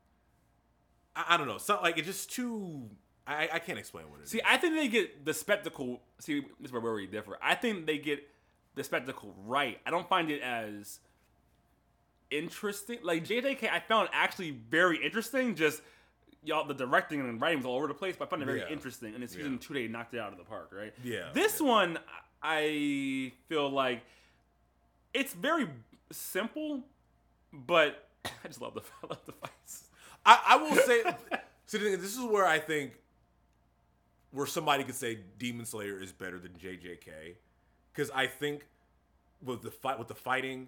I, I don't know, something like it's just too I, I can't explain what it is.
See, I think they get the spectacle. See, this is where we differ. I think they get the spectacle right. I don't find it as interesting. Like JJK, I found actually very interesting. Just y'all, the directing and writing was all over the place, but I found it very
Yeah.
interesting. And in season
Yeah.
two, they knocked it out of the park, right?
Yeah,
This one, I feel like it's very simple, but I just love the I love the fights.
I, I will say see the thing is, this is where I think where somebody could say Demon Slayer is better than JJK. Cause I think with the fight with the fighting,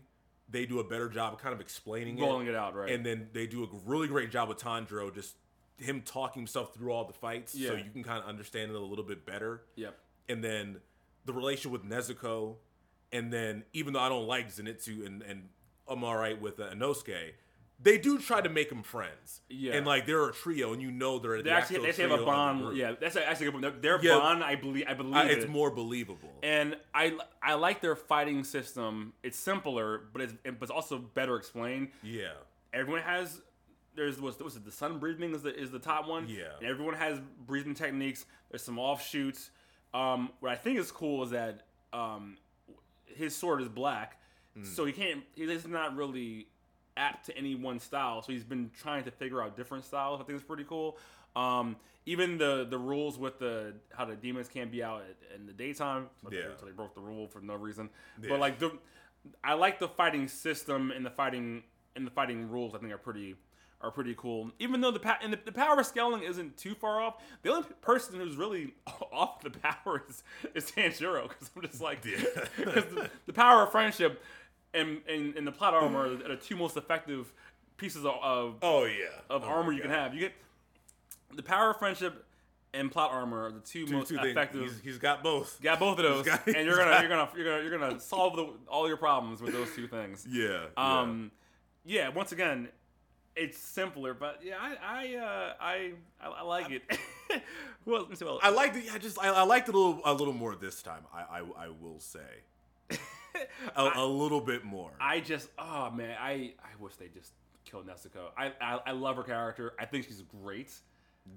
they do a better job of kind of explaining it.
Rolling it out, right?
And then they do a really great job with Tanjiro, just him talking himself through all the fights, so you can kind of understand it a little bit better.
yep.
And then the relation with Nezuko, and then even though I don't like Zenitsu and and I'm all right with uh, Inosuke, they do try to make them friends.
Yeah.
And like they're a trio, and you know they're
They
the
actually, they actually have a bond. Yeah, that's actually a good point. Their,
Yeah.
bond, I believe, I believe
Uh, it's
it.
more believable.
And I, I like their fighting system. It's simpler, but it's, but it's also better explained.
yeah.
Everyone has. There's what's, what's it, the sun breathing is the is the top one.
Yeah.
And everyone has breathing techniques. There's some offshoots. Um, what I think is cool is that um, his sword is black,
Mm.
so he can't. He's not really apt to any one style. So he's been trying to figure out different styles. I think it's pretty cool. Um, even the the rules with the how the demons can't be out in the daytime. So
Yeah.
They, so they broke the rule for no reason.
Yeah.
But like the, I like the fighting system and the fighting and the fighting rules. I think are pretty are pretty cool. Even though the pa- and the, the power scaling isn't too far off. The only person who's really off the power is is Tanjiro because I'm just like
Yeah.
because the, the power of friendship and, and and the plot armor are the two most effective pieces of of,
Oh yeah.
of
Oh,
armor you can have. You get the power of friendship and plot armor are the two,
Two,
most
two
effective.
He's, he's got both.
Got both of those,
got-
and you're gonna
got-
you're gonna you're gonna you're gonna solve the, all your problems with those two things.
Yeah.
Um, yeah. Once again, it's simpler, but yeah, I I uh, I, I I like it. Who else? Let me see what.
I liked it. I just I, I liked it a little a little more this time. I I, I will say a, a little bit more.
I just oh man, I I wish they just killed Nezuko. I, I I love her character. I think she's great.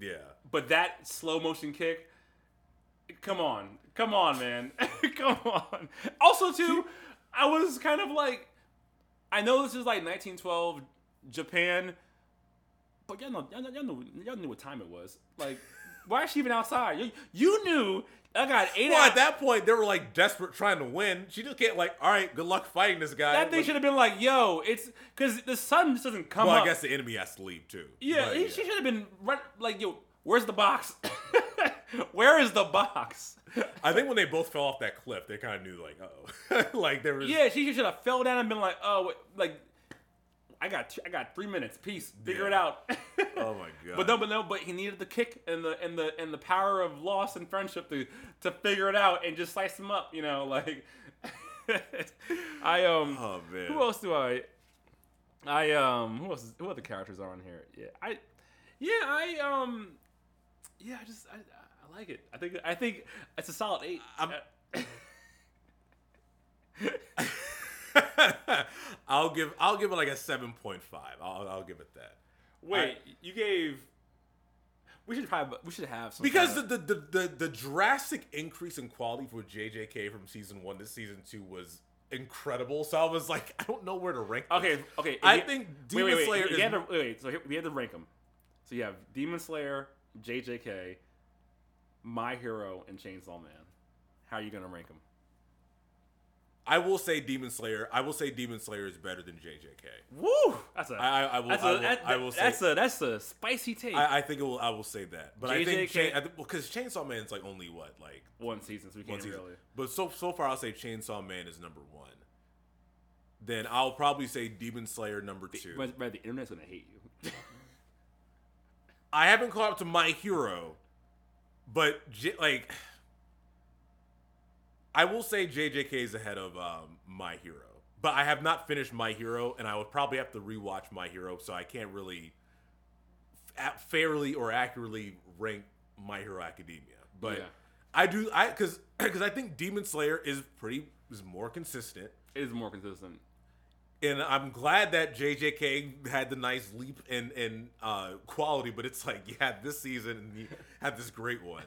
yeah.
But that slow motion kick, come on, come on, man, come on. Also, too, I was kind of like, I know this is like 1912 Japan, but y'all know, y'all, know- y'all knew what time it was. Like, why is she even outside? You, you knew I got eight
Well,
hours.
at that point, they were like desperate trying to win. She just can't like, all right, good luck fighting this guy.
That thing
Like-
should have been like, yo, it's because the sun just doesn't come
Well,
up.
I guess the enemy has to leave too.
Yeah,
But,
he, she should have been run, like, yo, where's the box? Where is the box?
I think when they both fell off that cliff, they kind of knew like, oh, like there was.
Yeah, she should have fell down and been like, "Oh, like, I got, two, I got three minutes. Peace. Figure
Yeah.
it out."
Oh my god.
But no, but no, but he needed the kick and the and the and the power of loss and friendship to to figure it out and just slice him up. You know, like, I um,
Oh man.
who else do I? I um, who else? Is, who other characters are on here? Yeah, I, yeah, I um, yeah, I just I, I like it. I think I think it's a solid eight.
I'll give I'll give it like a seven point five. I'll I'll give it that.
Wait, you gave. We should probably we should have some
Because
kind
the, the, the, the, the drastic increase in quality for JJK from season one to season two was incredible. So I was like, I don't know where to rank.
of-
this.
okay okay.
I
you-
think Demon
wait, wait,
Slayer
you
is.
to, wait, wait. So we had to rank them. So you have Demon Slayer, JJK, My Hero, and Chainsaw Man. How are you gonna rank them?
I will say Demon Slayer. I will say Demon Slayer is better than JJK.
Woo! That's a.
I, I, I will.
that's
I
a,
will,
that-
I will say.
that's a that's a spicy take.
I, I think it will. I will say that. But I think
JJK
Chain, I think, well, because Chainsaw Man is like only what like
one season, so we can't
season.
really.
But so so far, I'll say Chainsaw Man is number one. Then I'll probably say Demon Slayer number two.
But, but the internet's gonna hate you.
I haven't caught up to My Hero, but like, I will say JJK is ahead of um, My Hero, but I have not finished My Hero, and I would probably have to rewatch My Hero, so I can't really f- fairly or accurately rank My Hero Academia. But
Yeah.
I do, I because because I think Demon Slayer is pretty is more consistent.
It is more consistent.
And I'm glad that JJK had the nice leap in in uh, quality, but it's like you had this season and you had this great one.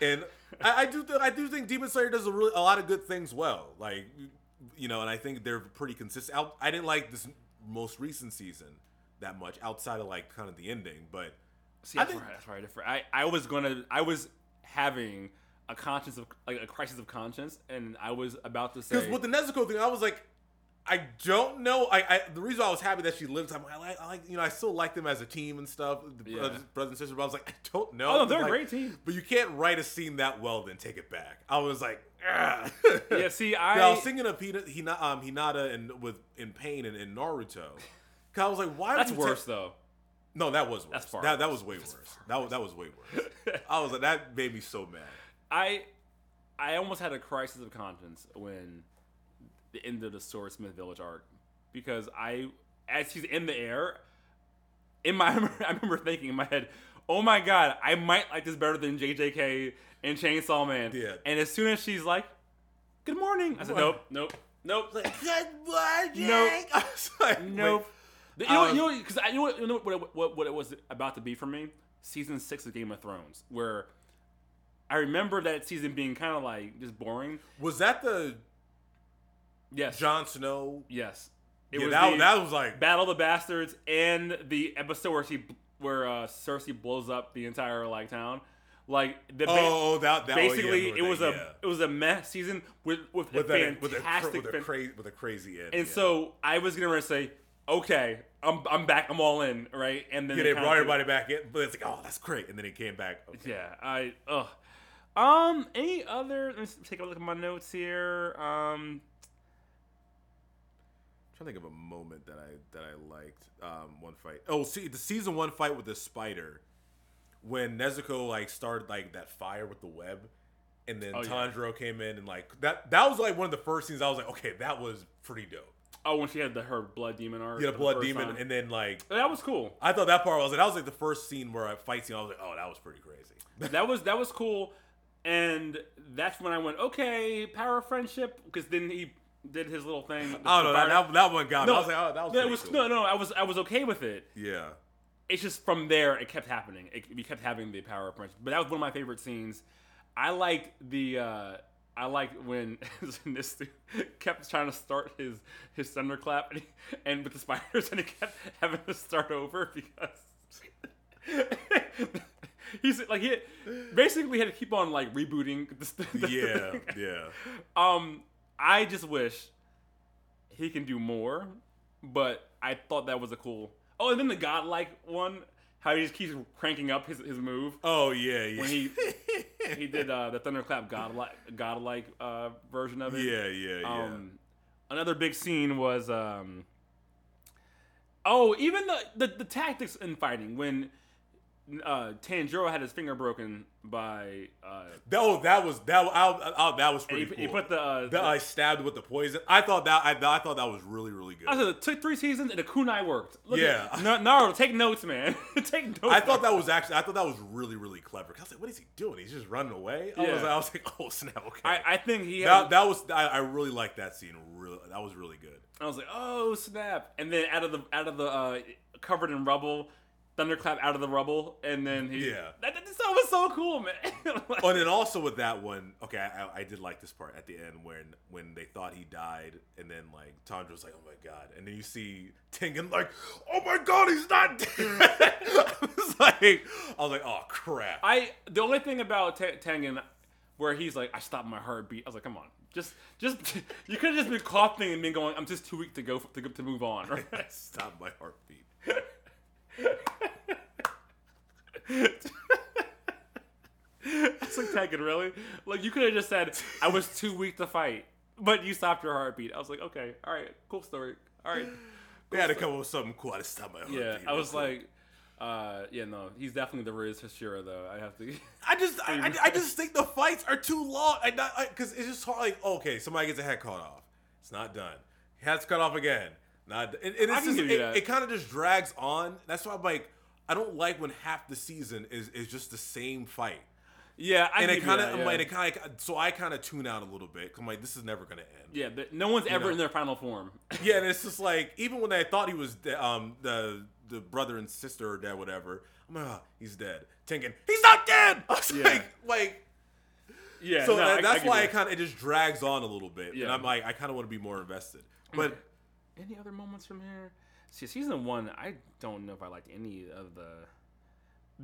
And I, I do th- I do think Demon Slayer does a really a lot of good things well. Like you know, and I think they're pretty consistent. Out- I didn't like this most recent season that much outside of like kind of the ending, but
See,
I think-
right, that's right. Different. I, I was gonna. I was having a conscience of like a crisis of conscience, and I was about to say.
Because with the Nezuko thing, I was like, I don't know. I, I the reason I was happy that she lived, I'm, I like, I like, you know, I still like them as a team and stuff, the
Yeah.
brothers, brothers and sisters. But I was like, I don't know.
Oh, no, they're a great team.
But you can't write a scene that well, then take it back. I was like, "Ugh."
yeah, see,
Yeah, I was
I.
thinking of Hina, Hina, um, Hinata and with in pain and in Naruto. Cause I was like, why? would
That's
you
worse
ta-
though.
no, that was worse.
That's far
that, that was way worse. That was that was way worse. I was like, that made me so mad.
I I almost had a crisis of conscience when the end of the Swordsmith Village arc because I, as he's in the air, in my I remember thinking in my head, oh my god, I might like this better than JJK and Chainsaw Man.
Yeah.
And as soon as she's like, "Good morning," I said? "Nope, nope, nope."
Like, good morning.
Nope.
I was like,
Nope.
wait.
You know,
Um,
you know, because I you know what, you know what, it- what, what it was about to be for me. Season six of Game of Thrones, where I remember that season being kind of like just boring.
Was that the
Yes,
Jon Snow?
yes. It
yeah,
was
that, that was like
Battle of the Bastards and the episode where she where uh, Cersei blows up the entire like town. Like the ba-
oh that, that oh, yeah,
basically it was
that,
a
yeah.
it was a mess season with with,
with
a
that with a,
fantastic
with a crazy with a crazy end.
and
yeah.
so I was gonna say, okay, I'm I'm back, I'm all in, right? And then
yeah,
it
they brought everybody back in, but it's like oh that's great, and then it came back. Okay.
Yeah, I ugh. Um, any other? Let me s- take a look at my notes here. Um,
trying to think of a moment that I that I liked. Um, one fight. Oh, see the season one fight with the spider, when Nezuko like started like that fire with the web, and then
Oh, yeah.
Came in and like that. That was like one of the first scenes I was like, okay, that was pretty dope.
oh, when she had the her blood demon arc.
Yeah, the blood demon,
time.
and then like
that was cool.
I thought that part was like that was like the first scene where I fight scene. I was like, oh, that was pretty crazy.
that was that was cool, and that's when I went, okay, power of friendship, because then he did his little thing.
Oh don't. That, that, that one got me.
no,
I was like, oh, that was
no, was
cool.
no, no. I was I was okay with it.
Yeah.
It's just from there it kept happening. It, we kept having the power of friendship, but that was one of my favorite scenes. I liked the. Uh, I liked when this dude kept trying to start his his thunderclap and, he, and with the spiders, and he kept having to start over because he's like he basically had to keep on like rebooting. The, the
Yeah.
thing.
Yeah.
Um, I just wish he can do more, but I thought that was a cool. Oh, and then the godlike one, how he just keeps cranking up his, his move
Oh yeah. Yeah.
when he he did uh, the thunderclap godlike godlike uh, version of it.
yeah. Yeah. Yeah.
Um, another big scene was um. Oh, even the, the the tactics in fighting when uh Tanjiro had his finger broken by uh
That, oh, that was that. I, I, that was
and he,
pretty
he put the, uh,
that I stabbed with the poison. I thought that I, I thought that was really really good.
I said it took three seasons and the kunai worked. Look
Yeah.
at, Naruto, take notes, man. take notes.
I thought that was actually I thought that was really really clever. I was like, what is he doing? He's just running away. I was
Yeah.
I was like, oh snap, okay.
I, I think he. Had,
that, that was I, I really liked that scene. Really, that was really good.
I was like, oh snap! And then out of the out of the uh, covered in rubble, thunderclap out of the rubble, and then he.
Yeah.
That, that, that was so cool, man. Like-
Oh, and then also with that one, okay, I, I did like this part at the end when when they thought he died, and then like Tanjiro was like, "Oh my god," and then you see Tengen like, "Oh my god, he's not dead." I was like, I was like, "Oh crap."
I the only thing about T- Tengen, where he's like, I stopped my heartbeat. I was like, come on, Just, just you could have just been coughing and been going. I'm just too weak to go to, to move on. Right?
Stop my heartbeat.
It's like Tengen, really? Like you could have just said, "I was too weak to fight," but you stopped your heartbeat. I was like, okay, all right, cool story. All right,
They had to come up with something cool to stop my heartbeat.
yeah. I was like, uh, yeah, no, he's definitely the Riz Hashira, though. I have to.
I just, I, I, I just think the fights are too long. I not because it's just hard. Like, okay, somebody gets a head cut off, it's not done. Head's cut off again, not. And, and it's just, it, it kind of just drags on. That's why I'm like, I don't like when half the season is is just the same fight.
Yeah, I
and it kind of,
yeah.
like, it kind of, so I kind of tune out a little bit. I'm like, this is never gonna end.
yeah, no one's ever
know.
in their final form.
Yeah, and it's just like even when I thought he was de- um the the brother and sister or dead, whatever. I'm like, oh, he's dead. Thinking he's not dead. I was
Yeah.
like, like
yeah,
so
no,
that-
I- I
that's
you
why it kind of it just drags on a little bit,
Yeah.
and I'm like, I kind of want to be more invested. But
Any other moments from here? See, season one, I don't know if I liked any of the.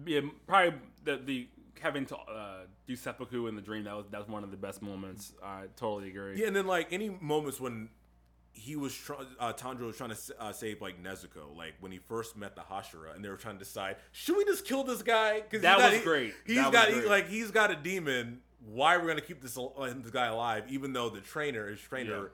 Yeah, probably the the having to uh, do seppuku in the dream. That was that was one of the best moments. I totally agree.
yeah, and then like any moments when he was trying, uh, Tanjiro was trying to uh, save like Nezuko, like when he first met the Hashira, and they were trying to decide should we just kill this guy? Because
That was great.
He's
That was
got He, like he's got a demon. Why are we gonna keep this uh, this guy alive? Even though the trainer, his trainer,
Yeah.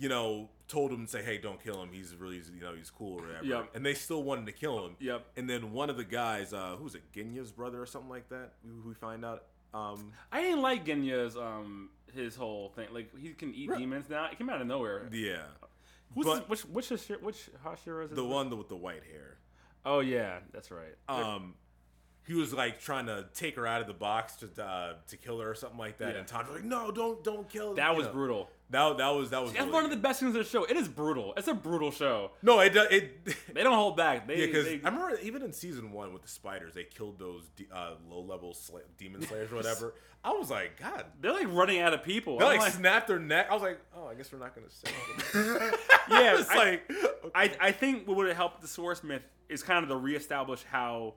You know, told him to say, "Hey, don't kill him. He's really, you know, he's cool or whatever."
Yep.
And they still wanted to kill him.
Yep.
And then one of the guys, uh, who was it, Genya's brother or something like that, who we find out. Um,
I didn't like Genya's um his whole thing. Like he can eat
Right.
demons now. It came out of nowhere.
yeah,
Who's
but-
which which Hashira, which Hashira is it?
the one with the white hair.
Oh yeah, that's right.
um, he was like trying to take her out of the box to uh, to kill her or something like that,
Yeah.
and Tanjiro's like, "No, don't don't kill."
that
you
was
know.
brutal.
That that was that was.
That's
really
one of the best things of the show. It is brutal. It's a brutal show.
No, it it.
They don't hold back. They,
yeah, because I remember even in season one with the spiders, they killed those de- uh, low level sla- demon slayers or whatever. I was like, God.
they're like running out of people.
They like
like-
snapped their neck. I was like, oh, I guess we're not gonna save them.
Yeah,
it's like
I, I think what would have helped the Swordsmith is kind of to reestablish how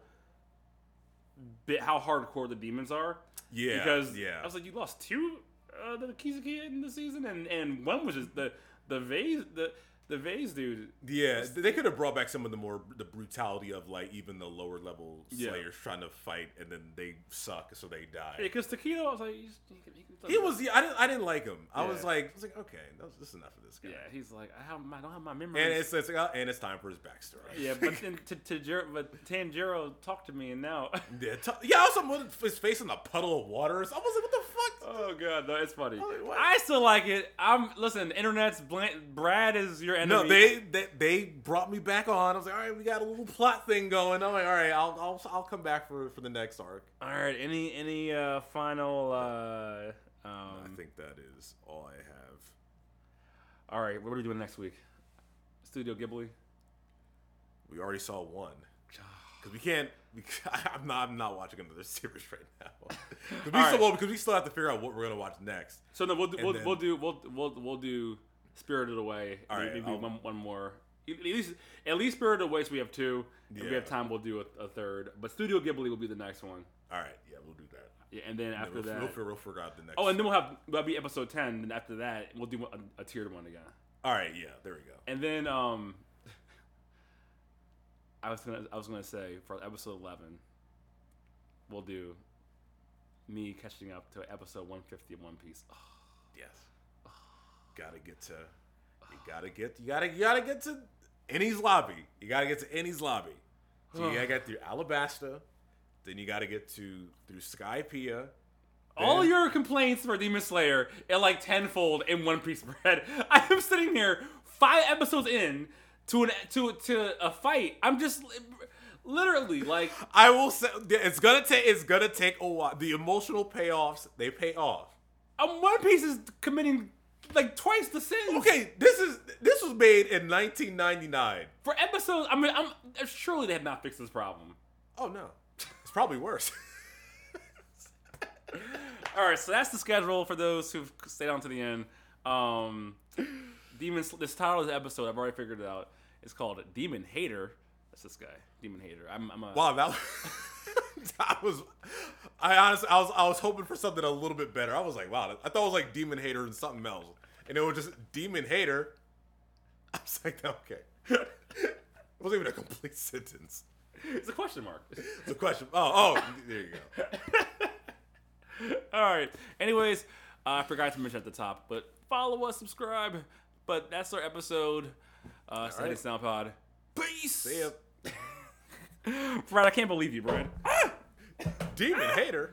bit how hardcore the demons are.
yeah,
Because
yeah,
I was like, you lost two uh, the Kizuki in the season, and and one was just the the vase the the vase dude.
Yeah, they could have brought back some of the more the brutality of like even the lower level
Yeah.
slayers trying to fight and then they suck, so they die.
Because Tokito, I was like, he's, he, he
He was. Yeah, I didn't. I didn't like him. I was like, I was like, okay, that's, that's enough of this guy.
Yeah, he's like, I have my, I don't have my memories.
And it's, it's uh, and it's time for his backstory.
yeah, but then to, to but Tanjiro talked to me, and now.
yeah, t- yeah. I was with his face in a puddle of water. I was like, what the fuck?
Oh god, no, it's funny.
like.
I still like it. I'm listen. Internet's bland, Brad is your enemy.
No, they, they they brought me back on. I was like, all right, we got a little plot thing going. I'm like, all right, I'll I'll, I'll come back for for the next arc.
All right. Any any uh, final? Uh,
I
um,
think that is all I have.
all right. What are we doing next week? Studio Ghibli.
We already saw one. Because we can't. We, I'm not. I'm not watching another series right now. we still,
right.
well, because we still have to figure out what we're gonna watch next.
So no, we'll do, we'll,
then-
we'll do we'll we'll we'll do Spirited Away.
All right,
maybe
I'll-
one, one more. At least at least Spirited Away. So we have two. If we have time, we'll do a, a third. But Studio Ghibli will be the next one.
All right, yeah, we'll do that.
Yeah, and then
And
after
we'll,
that.
we'll, we'll the next.
oh, and then we'll have that'll be episode ten. And after that, we'll do a, a tiered one again.
all right, yeah, there we go.
And then um I was gonna I was gonna say for episode eleven, we'll do me catching up to episode one fifty of One Piece. Oh,
Yes, gotta get to. You gotta get. You gotta. You gotta get to Enies Lobby. You gotta get to Enies Lobby. So you gotta get through Alabasta. Then you gotta get to through Skypiea.
All your complaints for Demon Slayer are like tenfold in One Piece bread. I am sitting here five episodes in to an to to a fight. I'm just literally like
I will say it's gonna take. It's gonna take a while. The emotional payoffs they pay off.
um, One Piece is committing like twice the sins.
Okay, this is this was made in 1999.
For episodes, I mean, I'm surely they have not fixed this problem.
Oh no, it's probably worse.
All right, so that's the schedule for those who've stayed on to the end. Um, Demon. This title of the episode, I've already figured it out. It's called Demon Hater. That's this guy, Demon Hater. I'm, I'm a.
wow, that, that was. I honestly, I was, I was hoping for something a little bit better. I was like, wow, I thought it was like demon hater and something else, and it was just demon hater. I was like, okay, it wasn't even a complete sentence.
It's a question mark.
It's a question. Oh, oh, there you go.
All right. Anyways, uh, I forgot to mention at the top, but follow us, subscribe. But that's our episode. Uh, Second
right.
Sound Pod. Peace.
See ya.
Brad, I can't believe you, Brad.
Demon hater.